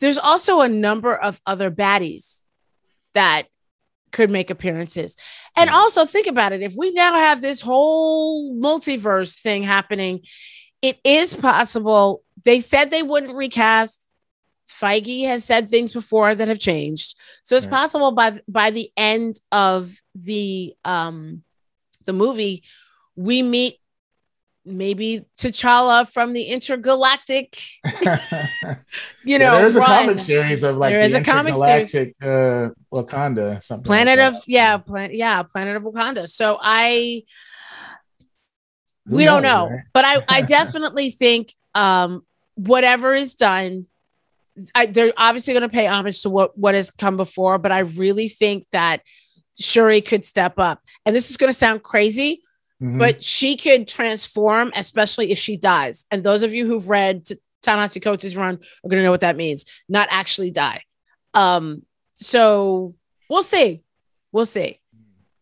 there's also a number of other baddies that could make appearances. And also think about it. If we now have this whole multiverse thing happening, it is possible. They said they wouldn't recast. Feige has said things before that have changed. So it's right. possible by by the end of the um the movie, we meet maybe T'Challa from the intergalactic, you know, yeah, there's run. a comic series of like there is a comic series, uh, Wakanda, something. Planet like of yeah, planet yeah, Planet of Wakanda. So I, we don't know, but I I definitely think um whatever is done. I, they're obviously going to pay homage to what what has come before, but I really think that Shuri could step up. And this is going to sound crazy, mm-hmm. but she could transform, especially if she dies. And those of you who've read T- Ta-Nehisi Coates' run are going to know what that means. Not actually die. Um, so we'll see. We'll see.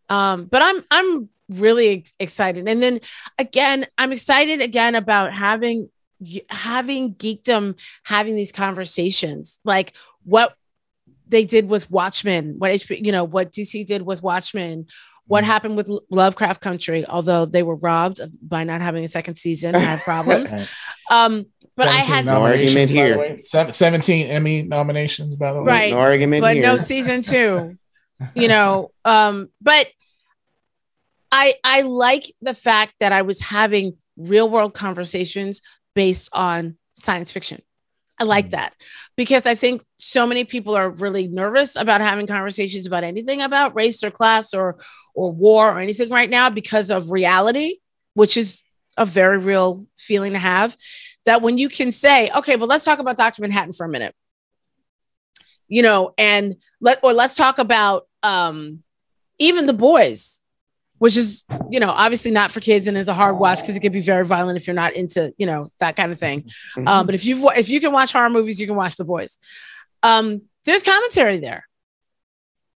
Um, but I'm I'm really excited. And then again, I'm excited again about having having geekdom having these conversations. Like what they did with Watchmen, what HBO, you know, what DC did with Watchmen, what mm-hmm. happened with Lovecraft Country, although they were robbed by not having a second season, had problems. um, but I had no argument here. 17 Emmy nominations, by the way. Right. No argument but here. no season two. you know, um, but I I like the fact that I was having real world conversations based on science fiction. I like mm. that because I think so many people are really nervous about having conversations about anything about race or class or or war or anything right now because of reality, which is a very real feeling to have. That when you can say, okay, well, let's talk about Dr. Manhattan for a minute, you know, and let or let's talk about um, even the boys which is you know obviously not for kids and is a hard watch because it could be very violent if you're not into you know that kind of thing mm-hmm. um, but if you if you can watch horror movies you can watch the boys um, there's commentary there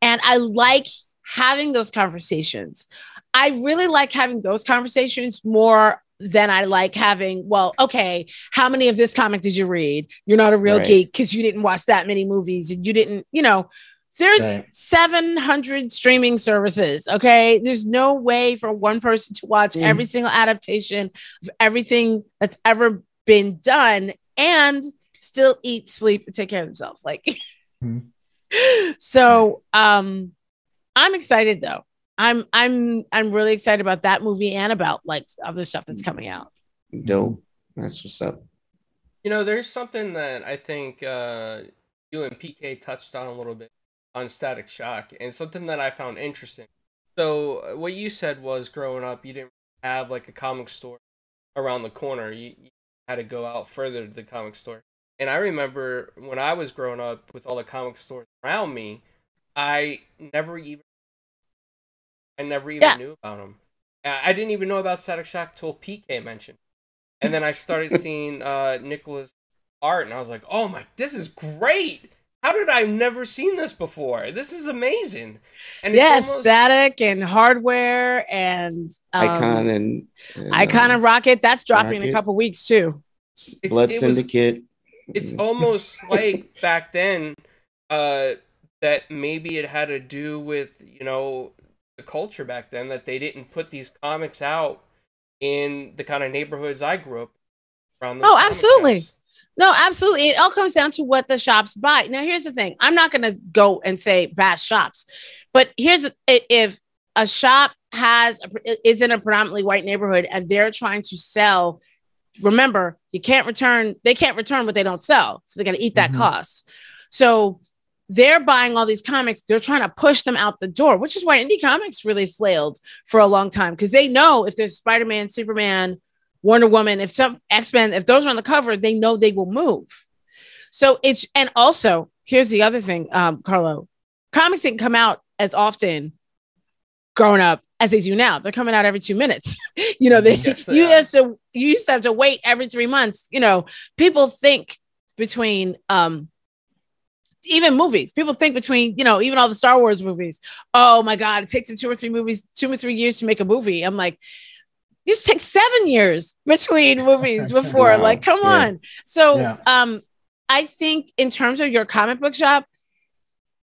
and i like having those conversations i really like having those conversations more than I like having, well, okay, how many of this comic did you read? You're not a real right. geek because you didn't watch that many movies and you didn't, you know, there's right. 700 streaming services. Okay. There's no way for one person to watch mm. every single adaptation of everything that's ever been done and still eat, sleep, and take care of themselves. Like, mm. so um, I'm excited though. I'm I'm I'm really excited about that movie and about like other stuff that's coming out. Dope. That's what's up. You know, there's something that I think uh, you and PK touched on a little bit on Static Shock, and something that I found interesting. So uh, what you said was growing up, you didn't have like a comic store around the corner. You, you had to go out further to the comic store. And I remember when I was growing up with all the comic stores around me, I never even I never even yeah. knew about them. I didn't even know about Static Shock till PK mentioned. And then I started seeing uh Nikolas art and I was like, "Oh my, this is great." How did I never seen this before? This is amazing. And yes, almost... static and hardware and um, icon and, and icon and rocket. That's dropping rocket. in a couple weeks too. It's, Blood it Syndicate. Was, it's almost like back then uh, that maybe it had to do with you know the culture back then that they didn't put these comics out in the kind of neighborhoods I grew up around. Oh, absolutely. Shops. No, absolutely. It all comes down to what the shops buy. Now, here's the thing I'm not going to go and say bash shops, but here's if a shop has is in a predominantly white neighborhood and they're trying to sell remember you can't return they can't return what they don't sell so they got to eat that mm-hmm. cost so they're buying all these comics they're trying to push them out the door which is why indie comics really flailed for a long time because they know if there's spider-man superman Wonder Woman, if some X Men, if those are on the cover, they know they will move. So it's and also here's the other thing, um, Carlo, comics didn't come out as often growing up as they do now. They're coming out every two minutes. you know, they, yes, they you are. used to you used to have to wait every three months. You know, people think between um even movies. People think between, you know, even all the Star Wars movies. Oh my God, it takes them two or three movies, two or three years to make a movie. I'm like, used to take seven years between movies before. wow. Like, come yeah. on. So, yeah. um, I think in terms of your comic book shop,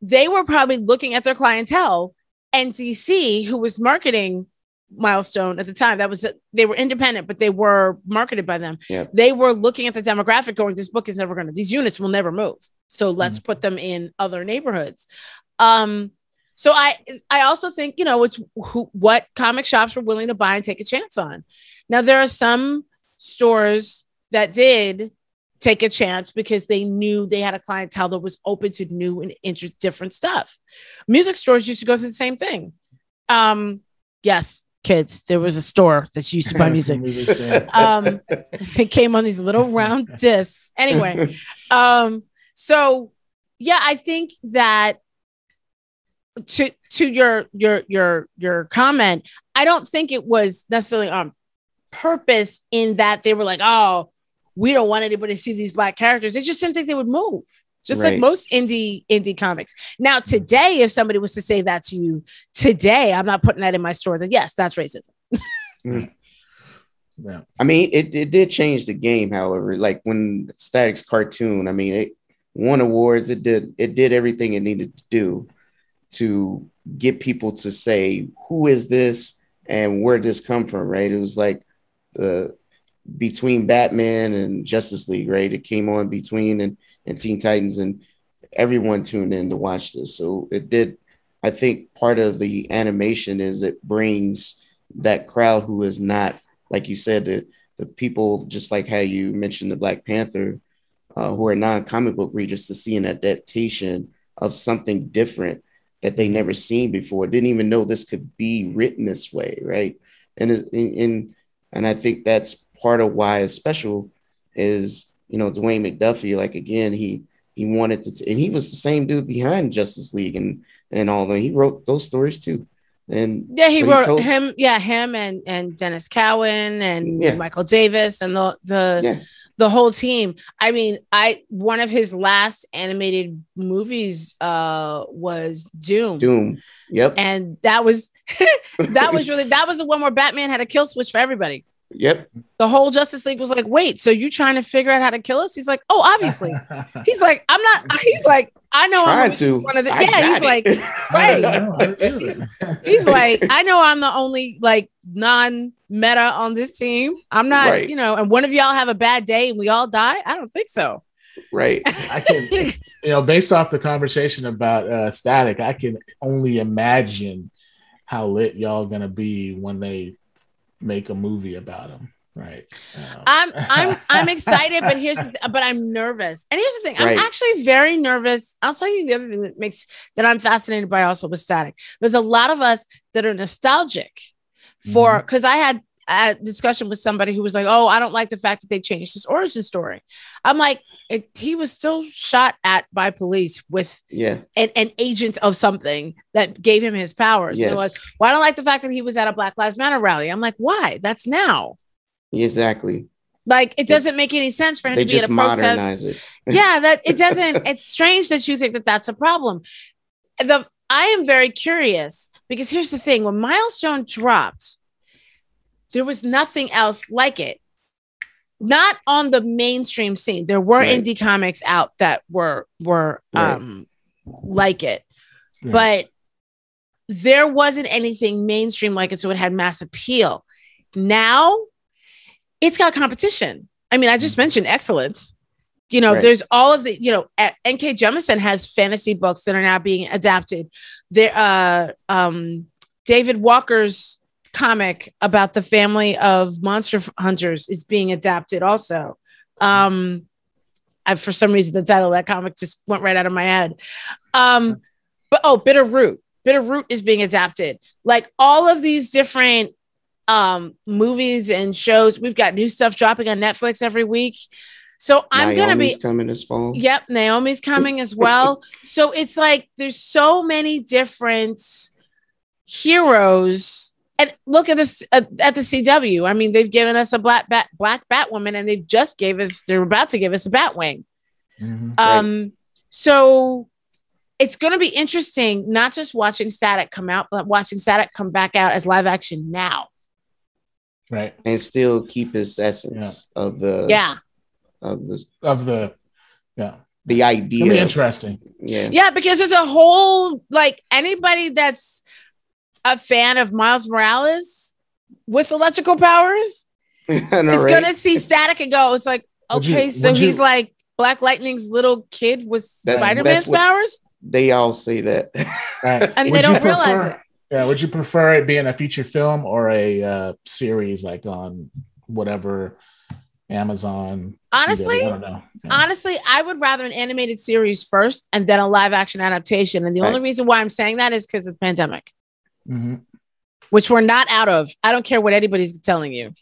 they were probably looking at their clientele and DC, who was marketing milestone at the time that was they were independent but they were marketed by them yeah. they were looking at the demographic going this book is never going to these units will never move so let's mm-hmm. put them in other neighborhoods um so I I also think you know it's who, what comic shops were willing to buy and take a chance on. Now there are some stores that did take a chance because they knew they had a clientele that was open to new and inter- different stuff. Music stores used to go through the same thing. Um, yes, kids, there was a store that used to buy music. um, it came on these little round discs. Anyway, um, so yeah, I think that to to your your your your comment, I don't think it was necessarily on purpose in that they were like, oh, we don't want anybody to see these black characters. They just didn't think they would move. Just right. like most indie indie comics. Now, today, if somebody was to say that to you today, I'm not putting that in my store. That yes, that's racism. mm. Yeah. I mean, it, it did change the game, however. Like when Static's cartoon, I mean, it won awards, it did it did everything it needed to do to get people to say, who is this and where did this come from, right? It was like uh, between Batman and Justice League, right? It came on between and, and Teen Titans, and everyone tuned in to watch this. So it did. I think part of the animation is it brings that crowd who is not, like you said, the, the people, just like how you mentioned the Black Panther uh, who are non-comic book readers to see an adaptation of something different that they never seen before. Didn't even know this could be written this way, right? And and and I think that's part of why it's special. Is you know Dwayne McDuffie, like again, he he wanted to, and he was the same dude behind Justice League and and all that. He wrote those stories too. And yeah, he wrote he told, him, yeah, him and and Denys Cowan and yeah. Michael Davis and the the yeah. The whole team. I mean, I one of his last animated movies uh was Doom. Doom. Yep. And that was that was really that was the one where Batman had a kill switch for everybody. Yep. The whole Justice League was like, wait, so you trying to figure out how to kill us? He's like, oh, obviously. he's like, I'm not. He's like, I know Trying I'm to. one of the. I yeah, he's it. like, right. he's, he's, like, I know I'm the only like non-meta on this team. I'm not, right. you know. And one of y'all have a bad day and we all die. I don't think so. Right. I can, you know, based off the conversation about uh, static, I can only imagine how lit y'all gonna be when they make a movie about him right um. i'm i'm i'm excited but here's the th- but i'm nervous and here's the thing right. i'm actually very nervous i'll tell you the other thing that makes that i'm fascinated by also with static there's a lot of us that are nostalgic for because mm-hmm. i had a discussion with somebody who was like oh i don't like the fact that they changed his origin story i'm like it, he was still shot at by police with yeah an, an agent of something that gave him his powers. Yes. Like, well, I don't like the fact that he was at a Black Lives Matter rally. I'm like, why? That's now. Exactly. Like it doesn't make any sense for him they to be at a protest. yeah, that it doesn't. It's strange that you think that that's a problem. The I am very curious because here's the thing: when Milestone dropped, there was nothing else like it not on the mainstream scene. There were right. indie comics out that were were right. um like it, yeah. but there wasn't anything mainstream like it, so it had mass appeal. Now it's got competition. I mean, I just mm-hmm. mentioned excellence. You know, right. there's all of the, you know, N.K. Jemisin has fantasy books that are now being adapted. There, uh, um, David Walker's comic about the family of monster hunters is being adapted also. Um, I, for some reason, the title of that comic just went right out of my head. Um, but oh, Bitter Root. Bitter Root is being adapted. Like all of these different um, movies and shows. We've got new stuff dropping on Netflix every week. So I'm Naomi's gonna be coming this fall. Yep, Naomi's coming as well. so it's like there's so many different heroes and look at this uh, at the CW. I mean, they've given us a black bat, black Batwoman, and they've just gave us. They're about to give us a Batwing. Mm-hmm, um, right. so it's going to be interesting, not just watching Static come out, but watching Static come back out as live action now. Right, and still keep its essence yeah. of the yeah of the of the yeah the idea. interesting. Yeah, yeah, because there's a whole like anybody that's a fan of Miles Morales with electrical powers know, is right? gonna see Static and go, it's like, okay, you, so he's you, like Black Lightning's little kid with Spider Man's powers. They all say that, right. and would they don't realize it. Yeah, would you prefer it being a feature film or a uh, series like on whatever Amazon? Honestly, I don't yeah. honestly, I would rather an animated series first and then a live action adaptation. And the only reason why I'm saying that is because of the pandemic mm-hmm. which we're not out of. I don't care what anybody's telling you.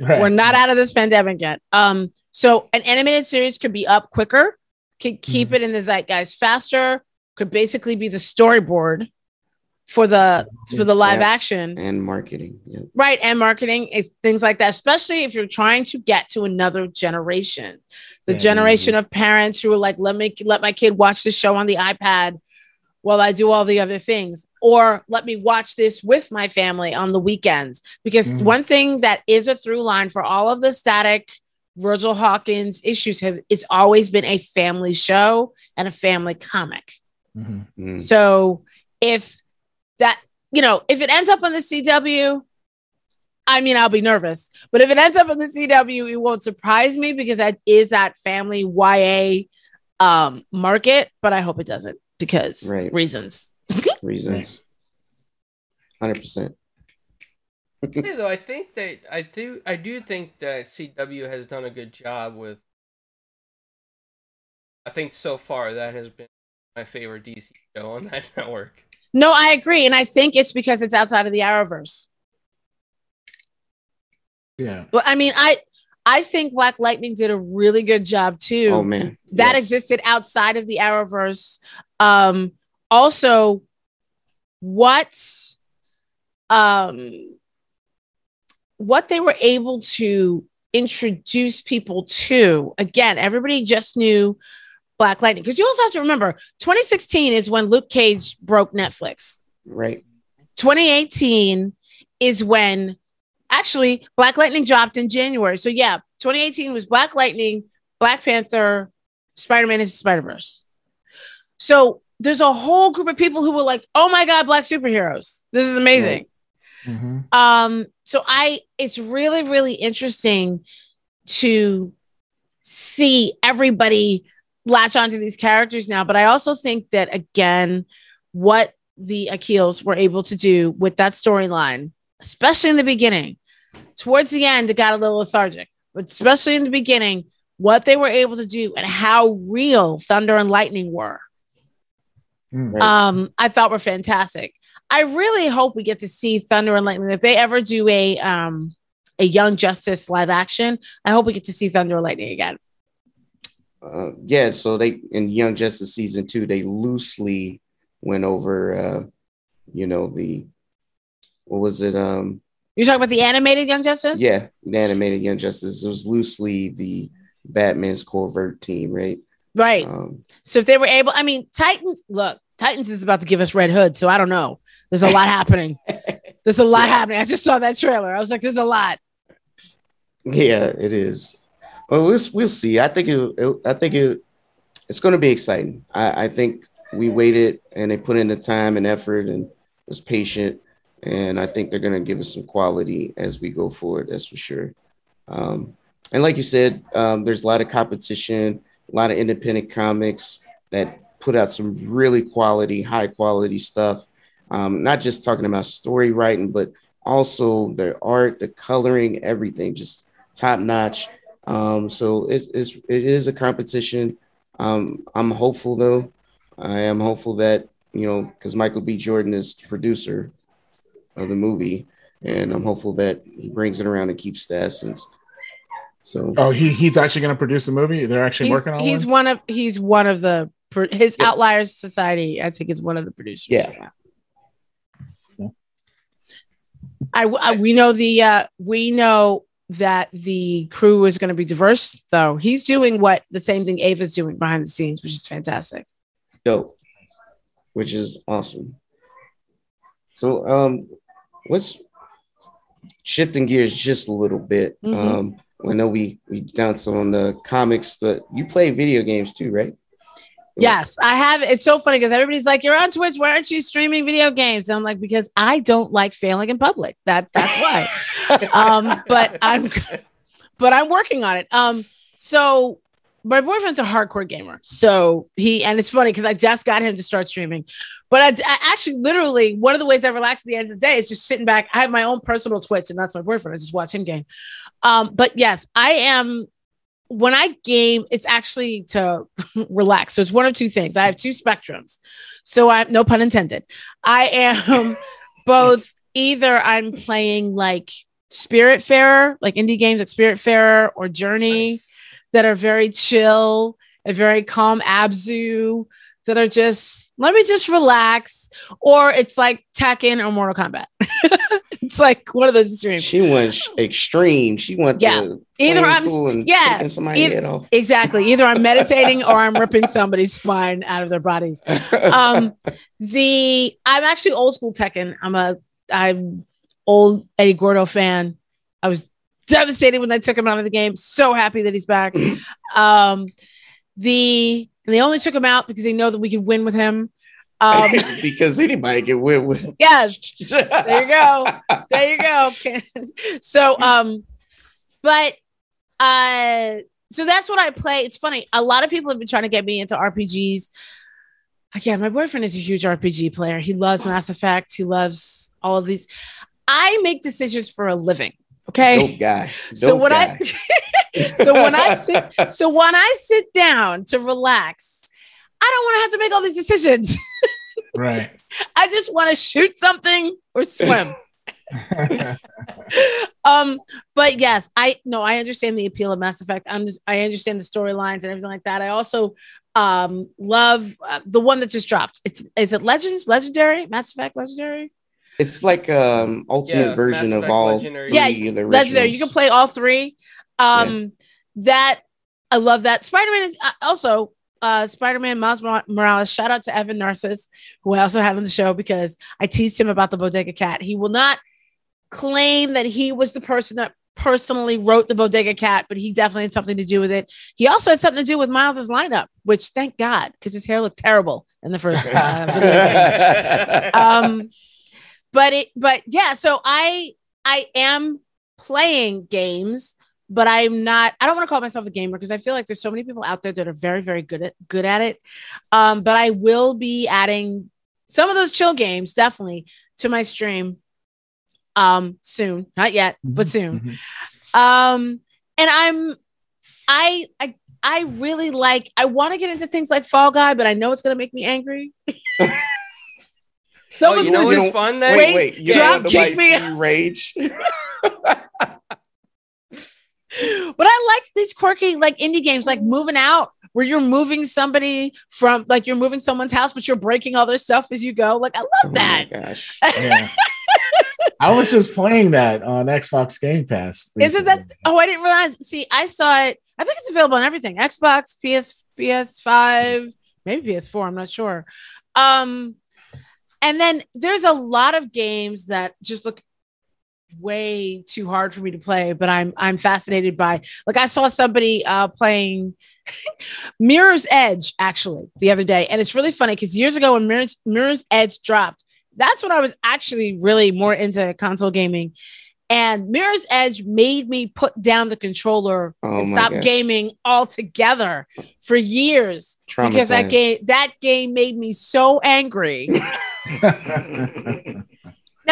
Right. We're not out of this pandemic yet. Um, so an animated series could be up quicker, could keep mm-hmm. it in the zeitgeist faster, could basically be the storyboard for the for the live yeah. action and marketing yeah. right and marketing things like that especially if you're trying to get to another generation the yeah, generation of parents who are like let me let my kid watch the show on the ipad while I do all the other things, or let me watch this with my family on the weekends. Because mm. one thing that is a through line for all of the static Virgil Hawkins issues have it's always been a family show and a family comic. Mm-hmm. Mm. So if that, you know, if it ends up on the CW, I mean, I'll be nervous. But if it ends up on the CW, it won't surprise me because that is that family YA um, market. But I hope it doesn't because right. reasons. reasons. Hundred percent. yeah, though I think that I do I do think that CW has done a good job with I think so far that has been my favorite DC show on that network. No, I agree, and I think it's because it's outside of the Arrowverse. Yeah. But I mean, I I think Black Lightning did a really good job too. Oh man, that yes. existed outside of the Arrowverse. Um, also, what um what they were able to introduce people to again everybody just knew black lightning because you also have to remember 2016 is when luke cage broke netflix right 2018 is when actually black lightning dropped in january so yeah 2018 was black lightning black panther spider-man into spider-verse so there's a whole group of people who were like oh my god black superheroes this is amazing right. Mm-hmm. Um, so I it's really, really interesting to see everybody latch onto these characters now. But I also think that again, what the Akils were able to do with that storyline, especially in the beginning, towards the end, it got a little lethargic, but especially in the beginning, what they were able to do and how real Thunder and Lightning were. Mm. Um, I thought were fantastic. I really hope we get to see Thunder and Lightning. If they ever do a um a Young Justice live action, I hope we get to see Thunder and Lightning again. Uh, yeah, so they in Young Justice season two, they loosely went over uh, you know, the what was it? Um You're talking about the animated Young Justice? Yeah, the animated Young Justice. It was loosely the Batman's covert team, right? Right. Um, so if they were able, I mean, Titans, look, Titans is about to give us Red Hood, so I don't know. There's a lot happening. There's a lot yeah. happening. I just saw that trailer. I was like, there's a lot. Yeah, it is. Well, we'll, we'll see. I think it, it I think it, it's going to be exciting. I, I think we waited and they put in the time and effort and was patient. And I think they're going to give us some quality as we go forward. That's for sure. Um, and like you said, um, there's a lot of competition, a lot of independent comics that put out some really quality, high quality stuff um, not just talking about story writing, but also the art, the coloring, everything, just top notch. Um, so it's, it's it is a competition. Um, I'm hopeful though. I am hopeful that you know because Michael B. Jordan is producer of the movie, and I'm hopeful that he brings it around and keeps the essence. So oh, he he's actually going to produce the movie. They're actually he's, working on. He's one? one of he's one of the his yeah. Outliers Society. I think is one of the producers. Yeah. yeah. I, I we know the uh, we know that the crew is going to be diverse, though. He's doing what the same thing Ava's doing behind the scenes, which is fantastic. Dope, which is awesome. So, um, what's shifting gears just a little bit? Mm-hmm. Um, I know we we some on the comics, but you play video games too, right? Yes, I have. It's so funny because everybody's like, "You're on Twitch. Why aren't you streaming video games?" And I'm like, "Because I don't like failing in public. That that's why." um, but I'm, but I'm working on it. Um, so my boyfriend's a hardcore gamer, so he and it's funny because I just got him to start streaming. But I, I, actually, literally, one of the ways I relax at the end of the day is just sitting back. I have my own personal Twitch, and that's my boyfriend. I just watch him game. Um, but yes, I am when I game, it's actually to relax. So it's one of two things. I have two spectrums. So I no pun intended. I am both either I'm playing like Spiritfarer, like indie games like Spiritfarer or Journey nice. that are very chill and very calm Abzu that are just let me just relax. Or it's like Tekken or Mortal Kombat. it's like one of those extremes. She went extreme. She went yeah. Either I'm yeah e- exactly. Either I'm meditating or I'm ripping somebody's spine out of their bodies. Um, the I'm actually old school Tekken. I'm a I'm old Eddie Gordo fan. I was devastated when they took him out of the game. So happy that he's back. um, the and they only took him out because they know that we could win with him. Um, because anybody can win with him. Yes. There you go. There you go. so, um, but uh, so that's what I play. It's funny. A lot of people have been trying to get me into RPGs. Again, my boyfriend is a huge RPG player. He loves Mass Effect. He loves all of these. I make decisions for a living. Okay. Dope guy. Dope so what guy. I so when I sit, so when I sit down to relax, I don't want to have to make all these decisions. right. I just want to shoot something or swim. um, but yes, I no, I understand the appeal of Mass Effect. I'm just, I understand the storylines and everything like that. I also um love uh, the one that just dropped. It's is it Legends, Legendary, Mass Effect, Legendary. It's like um ultimate yeah, version of all Legendary. yeah, Legendary. You can play all three. Um, yeah. that I love that. Spider Man is uh, also uh, Spider Man Miles Morales. Shout out to Evan Narcisse, who I also have on the show because I teased him about the Bodega Cat. He will not claim that he was the person that personally wrote the Bodega Cat, but he definitely had something to do with it. He also had something to do with Miles's lineup, which thank God, because his hair looked terrible in the first uh, video. um, but it, but yeah, so I I am playing games, but I'm not. I don't want to call myself a gamer because I feel like there's so many people out there that are very very good at good at it. Um, but I will be adding some of those chill games definitely to my stream um soon not yet but mm-hmm. soon mm-hmm. um and i'm i i i really like i want to get into things like fall guy but i know it's going to make me angry Someone's oh, you know gonna just fun then? Wait, wait, you drop kick me rage. but I like these quirky like indie games, like moving out, where you're moving somebody from like you're moving someone's house, but you're breaking all their stuff as you go. Like I love oh that. gosh. Yeah. I was just playing that on Xbox Game Pass. Recently. Isn't that? Oh, I didn't realize. See, I saw it. I think it's available on everything: Xbox, PS, PS5, maybe PS4. I'm not sure. Um, and then there's a lot of games that just look way too hard for me to play, but I'm I'm fascinated by. Like I saw somebody uh, playing Mirror's Edge actually the other day, and it's really funny because years ago when Mirror's, Mirror's Edge dropped, that's when I was actually really more into console gaming. And Mirror's Edge made me put down the controller oh and stop gosh. gaming altogether for years because that game that game made me so angry. now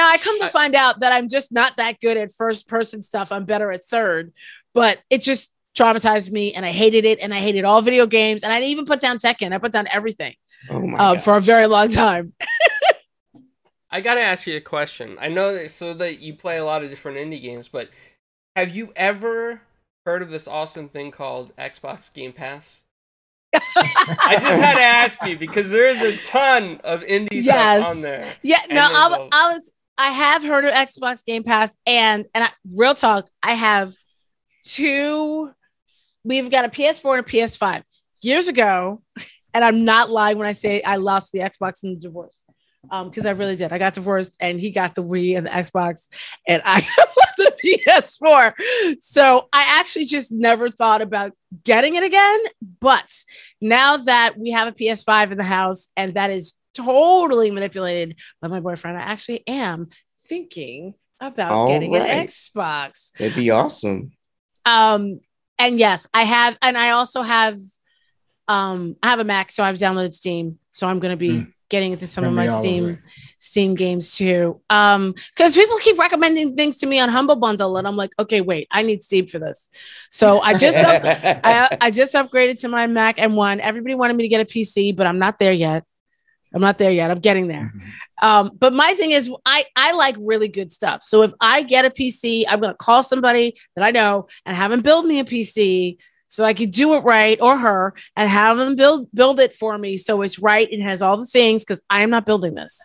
I come to find out that I'm just not that good at first person stuff. I'm better at third, but it just traumatized me and I hated it and I hated all video games and I didn't even put down Tekken. I put down everything oh uh, for a very long time. I gotta ask you a question. I know that so that you play a lot of different indie games, but have you ever heard of this awesome thing called Xbox Game Pass? I just had to ask you because there is a ton of indie yes. stuff on there. Yeah, no, I'll, I'll, I have heard of Xbox Game Pass, and and I, real talk, I have two. We've got a PS4 and a PS5. Years ago, and I'm not lying when I say I lost the Xbox in the divorce um because I really did. I got divorced and he got the Wii and the Xbox and I got the PS4. So I actually just never thought about getting it again. But now that we have a PS5 in the house and that is totally manipulated by my boyfriend, I actually am thinking about All getting right. an Xbox. It'd be awesome. Um and yes, I have and I also have um I have a Mac, so I've downloaded Steam. So I'm gonna be mm getting into some of my Steam Steam games too. Um, because people keep recommending things to me on Humble Bundle, and I'm like, okay, wait, I need Steam for this. So I just up, I, I just upgraded to my Mac M1. Everybody wanted me to get a PC, but I'm not there yet. I'm not there yet. I'm getting there. Mm-hmm. Um, but my thing is, I I like really good stuff. So if I get a PC, I'm gonna call somebody that I know and have them build me a PC so I could do it right or her and have them build build it for me so it's right and has all the things because I am not building this.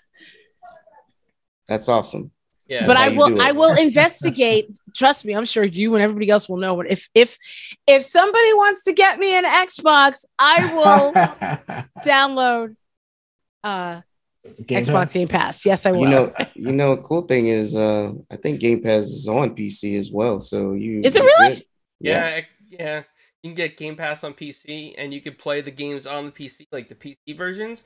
That's awesome. Yeah. But I will I will investigate. Trust me, I'm sure you and everybody else will know. But if if if somebody wants to get me an Xbox, I will download uh Game Xbox Pass? Game Pass. Yes, I will. You know, you know, a cool thing is uh I think Game Pass is on PC as well. So you Is it really? Yeah, yeah. yeah you can get Game Pass on PC and you can play the games on the PC, like the PC versions.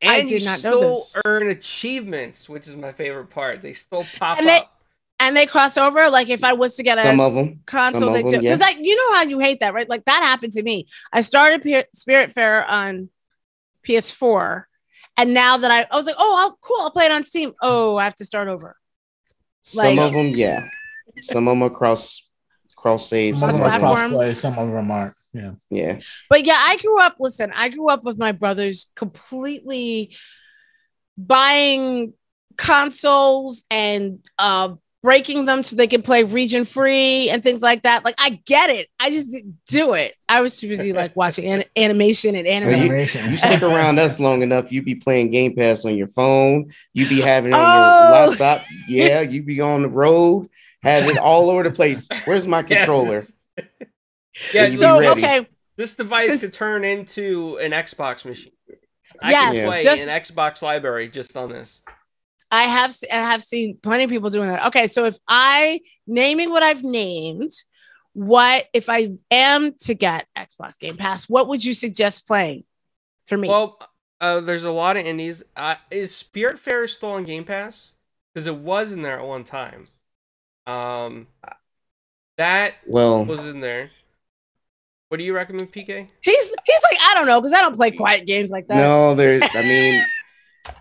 And I did you not still know this. earn achievements, which is my favorite part. They still pop and they, up. And they cross over. Like if I was to get a some of them console, they do. Because like you know how you hate that, right? Like that happened to me. I started P- Spiritfarer on PS4, and now that I, I was like, oh, I'll, cool, I'll play it on Steam. Oh, I have to start over. Some of them, yeah. Some of them across cross save. Some of them cross play, some of them aren't. Yeah. Yeah. But yeah, I grew up, listen, I grew up with my brothers completely buying consoles and uh breaking them so they could play region free and things like that. Like I get it. I just didn't do it. I was too busy like watching an- animation and anime. You, you, stick around us long enough, you'd be playing Game Pass on your phone. You'd be having it on oh. your laptop. Yeah, you'd be on the road, have it all over the place. Where's my controller? Yeah, so okay. This device could turn into an Xbox machine. I yes, can play just, an Xbox library just on this. I have I have seen plenty of people doing that. Okay, so if I naming what I've named, what if I am to get Xbox Game Pass? What would you suggest playing for me? Well, uh, there's a lot of indies. Uh, is Spiritfarer still on Game Pass? Because it was in there at one time. Um, that well was in there. What do you recommend, PK? He's he's like I don't know because I don't play quiet games like that. No, there's. I mean,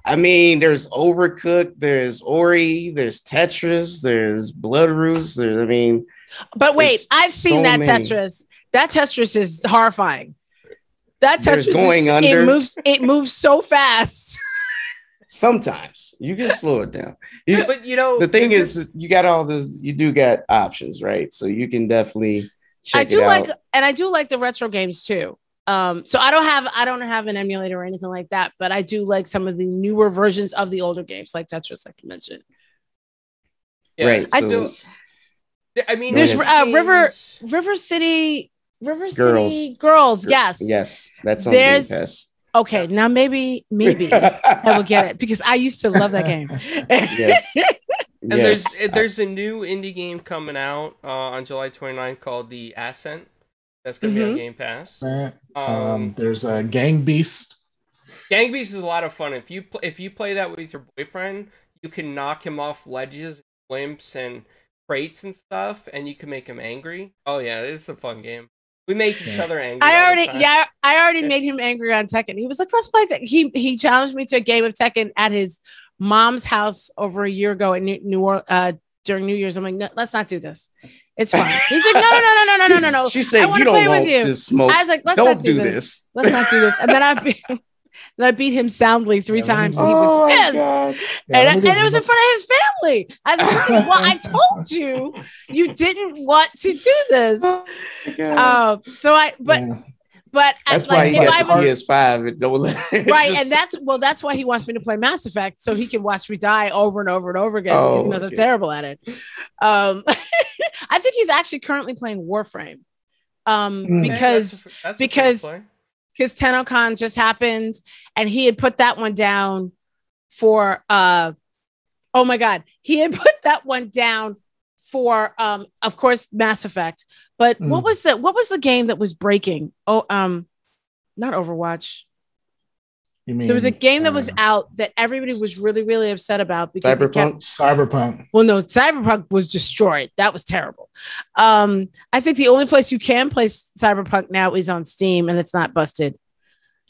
I mean, there's Overcooked, there's Ori, there's Tetris, there's Blood Bloodroots. There's, I mean, but wait, I've seen so that many. Tetris. That Tetris is horrifying. That Tetris there's going is, under. It moves. It moves so fast. Sometimes you can slow it down. You, yeah, but you know, the thing is, you got all this. You do get options, right? So you can definitely I do like, and I do like the retro games too. Um, so I don't have I don't have an emulator or anything like that, but I do like some of the newer versions of the older games, like Tetris, like you mentioned. Yeah, right. I so, I mean, there's uh, River River City River girls. City Girls. Yes, yes, that's on there's. Game Pass. Okay, now maybe maybe I will get it because I used to love that game. yes. And yes. there's there's a new indie game coming out uh, on July 29th called The Ascent. That's gonna mm-hmm. be on mm-hmm. Game Pass. Um, um, there's a Gang Beast. Gang Beast is a lot of fun. If you pl- if you play that with your boyfriend, you can knock him off ledges, blimps, and crates and stuff, and you can make him angry. Oh yeah, this is a fun game. We make each other angry. I already, yeah, I already made him angry on Tekken. He was like, "Let's play." Tekken. He he challenged me to a game of Tekken at his mom's house over a year ago in New, New Orleans uh, during New Year's. I'm like, no, let's not do this. It's fine. He's like, no, no, no, no, no, no, no, no. She said, you don't want you. to smoke. I was like, let's don't not do, do this. this. Let's not do this. And then I beat, then I beat him soundly three yeah, times. And he was oh pissed. Yeah, and, and it was in front of his family. I was like, this is what I told you. You didn't want to do this. Oh, uh, so I, but yeah. But that's why like, he got the PS5 and don't let right, just... and that's well, that's why he wants me to play Mass Effect so he can watch me die over and over and over again oh, because he knows okay. I'm terrible at it. Um, I think he's actually currently playing Warframe, um, mm. because that's, that's because because TennoCon just happened and he had put that one down for uh, oh my god, he had put that one down for um, of course Mass Effect, but mm. what was the what was the game that was breaking? Oh, um, not Overwatch. You mean there was a game that was uh, out that everybody was really really upset about because Cyberpunk. Kept, Cyberpunk. Well, no, Cyberpunk was destroyed. That was terrible. Um, I think the only place you can play Cyberpunk now is on Steam, and it's not busted.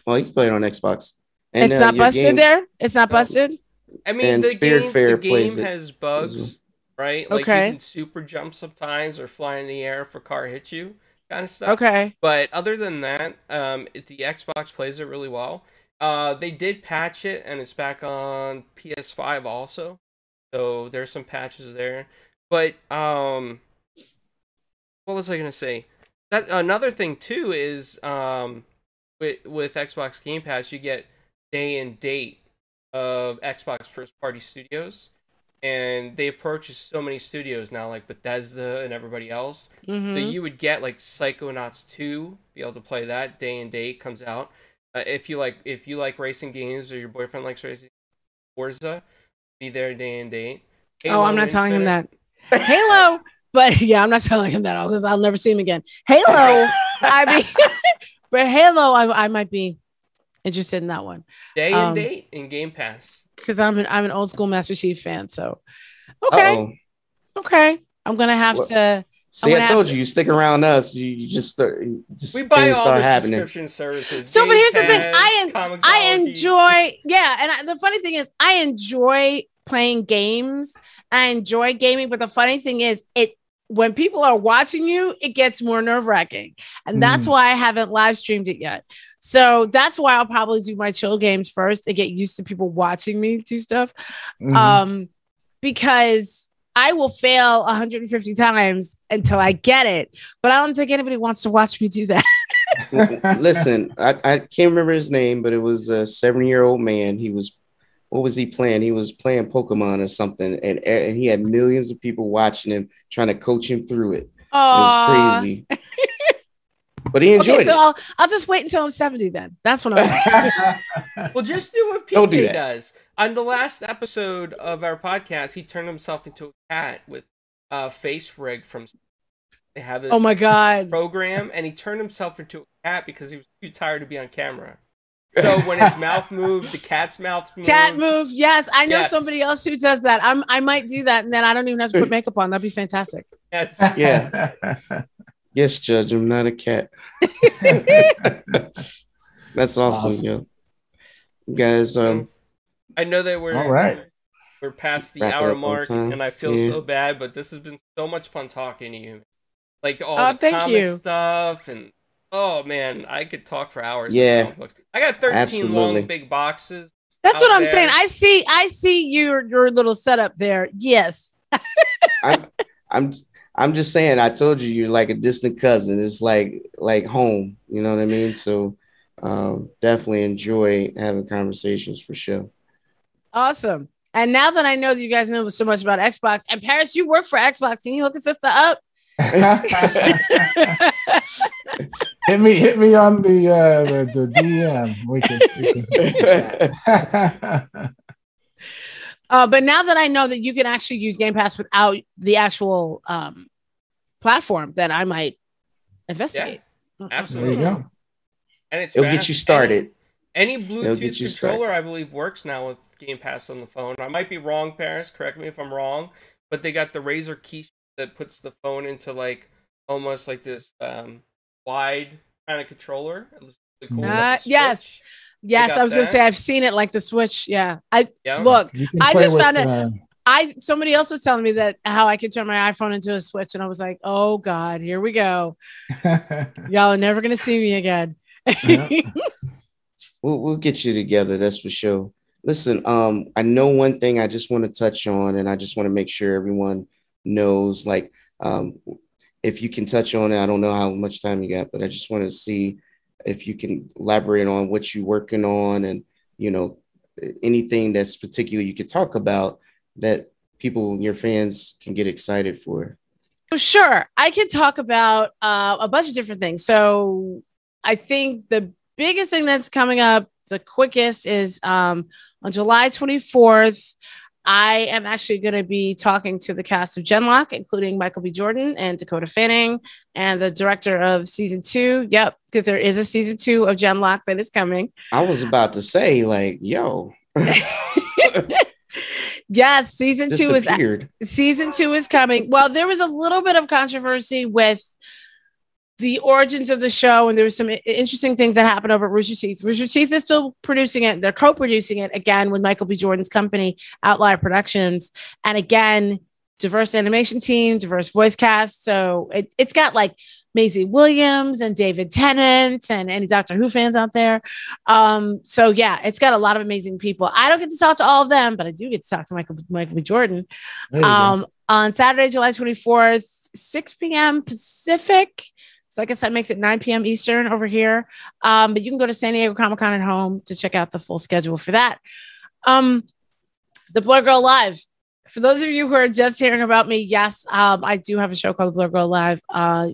Well, you can play it on Xbox. And, it's uh, not busted game, there. It's not busted. I mean, the game, the game has bugs right? Like okay. you can super jump sometimes or fly in the air if a car hits you, kind of stuff. Okay. But other than that, um, the Xbox plays it really well. Uh, they did patch it, and it's back on PS5 also. So there's some patches there. But um, what was I gonna say? That another thing too is um, with with Xbox Game Pass, you get day and date of Xbox first party studios and they approach so many studios now, like Bethesda and everybody else, mm-hmm. that you would get like Psychonauts 2, be able to play that day and date comes out. Uh, if you like, if you like racing games or your boyfriend likes racing, Forza, be there day and date. Halo oh, I'm not Infinite. telling him that. Halo, but yeah, I'm not telling him that all because I'll never see him again. Halo, I mean, but Halo, I, I might be interested in that one. Day and um, date in Game Pass because I'm an I'm an old school Master Chief fan. So okay, Uh-oh. okay, I'm gonna have well, to. See, I told you, to... you stick around us, you, you just start. Just we buy all the happening. subscription services. So, but here's Pass, the thing: I en- I enjoy, yeah, and I, the funny thing is, I enjoy playing games. I enjoy gaming, but the funny thing is, it when people are watching you, it gets more nerve wracking. And that's mm. why I haven't live streamed it yet. So that's why I'll probably do my chill games first and get used to people watching me do stuff. Mm-hmm. Um, because I will fail 150 times until I get it. But I don't think anybody wants to watch me do that. Listen, I, I can't remember his name, but it was a seven year old man. He was what was he playing? He was playing Pokemon or something, and, and he had millions of people watching him, trying to coach him through it. Aww. It was crazy. but he enjoyed okay, so it. I'll, I'll just wait until I'm 70 then. That's when I'm Well, just do what PK do does. On the last episode of our podcast, he turned himself into a cat with uh, FaceRig from they have this oh my god program and he turned himself into a cat because he was too tired to be on camera. So when his mouth moved, the cat's mouth moved. Cat move. Yes, I know yes. somebody else who does that. I'm I might do that, and then I don't even have to put makeup on. That'd be fantastic. Yes. Yeah. Yes, Judge. I'm not a cat. That's awesome, awesome. yo. Guys, um, I know that we're all right. We're past the hour mark, and I feel yeah. so bad, but this has been so much fun talking to you. Like all oh, the comic you. stuff and Oh man, I could talk for hours. Yeah, I got thirteen Absolutely. long big boxes. That's what I'm there. saying. I see, I see your your little setup there. Yes. I'm, I'm, I'm just saying. I told you you're like a distant cousin. It's like like home. You know what I mean? So, um, definitely enjoy having conversations for sure. Awesome. And now that I know that you guys know so much about Xbox, and Paris, you work for Xbox. Can you hook us up? hit me, hit me on the uh, the, the DM. We can. We can uh, but now that I know that you can actually use Game Pass without the actual um, platform, then I might investigate. Yeah, absolutely. There you go. And it's it'll fast. get you started. Any, any Bluetooth controller, started. I believe, works now with Game Pass on the phone. I might be wrong, Paris. Correct me if I'm wrong. But they got the Razer Kishi that puts the phone into like almost like this um, wide kind of controller. Really cool, uh, like yes. Yes, I was that. gonna say I've seen it like the Switch. Yeah, I yeah. look. I just found it. Uh... I somebody else was telling me that how I could turn my iPhone into a Switch, and I was like, "Oh God, here we go! Y'all are never gonna see me again." we'll we'll get you together. That's for sure. Listen, um, I know one thing I just want to touch on, and I just want to make sure everyone knows, like, um, if you can touch on it, I don't know how much time you got, but I just want to see if you can elaborate on what you're working on and, you know, anything that's particular you could talk about that people, your fans can get excited for. Sure, I can talk about uh, a bunch of different things. So I think the biggest thing that's coming up the quickest is um, on July 24th. I am actually going to be talking to the cast of Genlock, including Michael B. Jordan and Dakota Fanning, and the director of season two. Yep, because there is a season two of Genlock that is coming. I was about to say, like, yo. yes, season two is season two is coming. Well, there was a little bit of controversy with the origins of the show, and there was some interesting things that happened over at Rooster Teeth. Rooster Teeth is still producing it; they're co-producing it again with Michael B. Jordan's company, Outlier Productions, and again, diverse animation team, diverse voice cast. So it, it's got like Maisie Williams and David Tennant and any Doctor Who fans out there. Um, so yeah, it's got a lot of amazing people. I don't get to talk to all of them, but I do get to talk to Michael Michael B. Jordan. Um, on Saturday, July 24th, 6 p.m. Pacific. So, I guess that makes it 9 p.m. Eastern over here. Um, but you can go to San Diego Comic Con at home to check out the full schedule for that. Um, the Blerd Gurl Live. For those of you who are just hearing about me, yes, um, I do have a show called the Blerd Gurl Live, uh,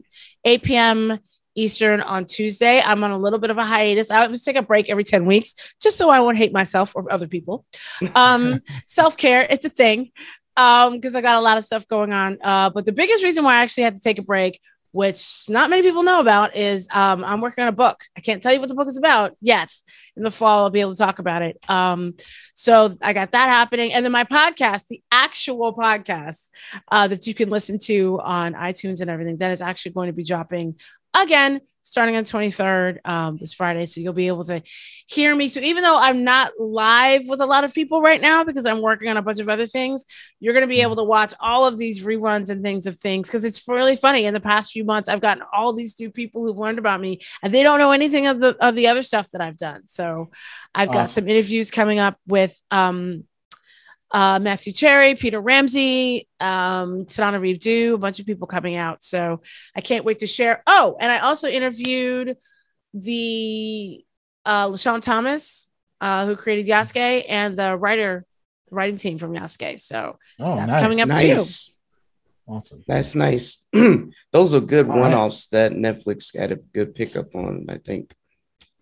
8 p.m. Eastern on Tuesday. I'm on a little bit of a hiatus. I always take a break every 10 weeks just so I won't hate myself or other people. Um, Self care, it's a thing because um, I got a lot of stuff going on. Uh, but the biggest reason why I actually had to take a break which not many people know about, is um, I'm working on a book. I can't tell you what the book is about yet. In the fall, I'll be able to talk about it. Um, so I got that happening. And then my podcast, the actual podcast uh, that you can listen to on iTunes and everything, that is actually going to be dropping again starting on 23rd um, this Friday. So you'll be able to hear me. So even though I'm not live with a lot of people right now because I'm working on a bunch of other things, you're going to be able to watch all of these reruns and things of things because it's really funny. In the past few months, I've gotten all these new people who've learned about me and they don't know anything of the of the other stuff that I've done. So I've awesome. got some interviews coming up with um, uh, Matthew Cherry, Peter Ramsey, um, Tananarive Due, a bunch of people coming out. So I can't wait to share. Oh, and I also interviewed the uh, LeSean Thomas, uh, who created Yasuke, and the writer, the writing team from Yasuke. So oh, that's nice. coming up nice. too. Awesome. That's nice. Those are good one offs that Netflix had a good pickup on, I think.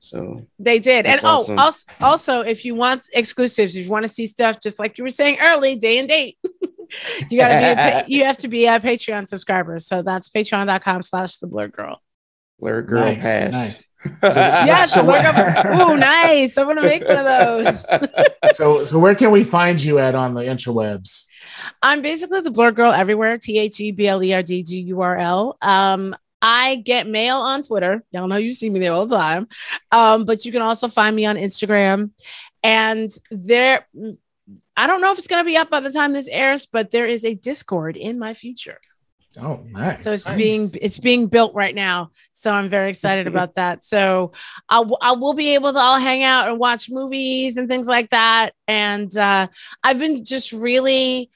So they did. And oh, awesome. oh, also, also, if you want exclusives, if you want to see stuff, just like you were saying early, day and date, you gotta be, a, you have to be a Patreon subscriber. So that's patreon.com slash the Blerd Gurl. Blerd Gurl nice, pass. Nice. So, yes, so oh, nice. I'm gonna make one of those. so, so where can we find you at on the interwebs? I'm basically the Blerd Gurl everywhere. T H E B L E R D G U R L. Um, I get mail on Twitter. Y'all know you see me there all the time. Um, but you can also find me on Instagram. And there, I don't know if it's going to be up by the time this airs, but there is a Discord in my future. Oh, nice. So it's nice. being it's being built right now. So I'm very excited about that. So I, I will be able to all hang out and watch movies and things like that. And uh, I've been just really,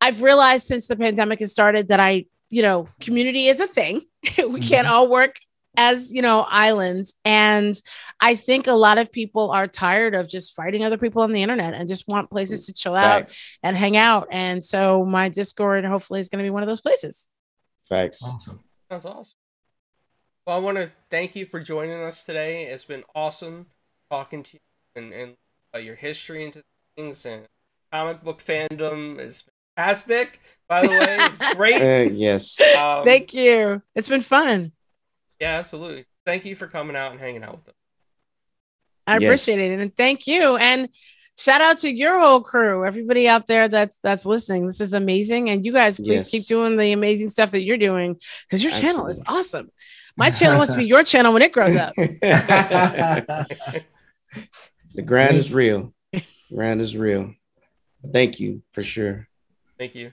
I've realized since the pandemic has started that I you know, community is a thing. we mm-hmm. can't all work as you know islands and i think a lot of people are tired of just fighting other people on the internet and just want places to chill Facts. out and hang out and so my discord hopefully is going to be one of those places Thanks. Awesome. That's awesome. Well, I want to thank you for joining us today. It's been awesome talking to you and, and uh, your history into things and comic book fandom. It's fantastic. By the way, it's great. Uh, yes. Um, Thank you. It's been fun. Yeah, absolutely. Thank you for coming out and hanging out with us. I yes. appreciate it, and thank you. And shout out to your whole crew, everybody out there that's that's listening. This is amazing, and you guys please yes. keep doing the amazing stuff that you're doing because your absolutely. channel is awesome. My channel wants to be your channel when it grows up. the grind is real. Grind is real. Thank you for sure. Thank you.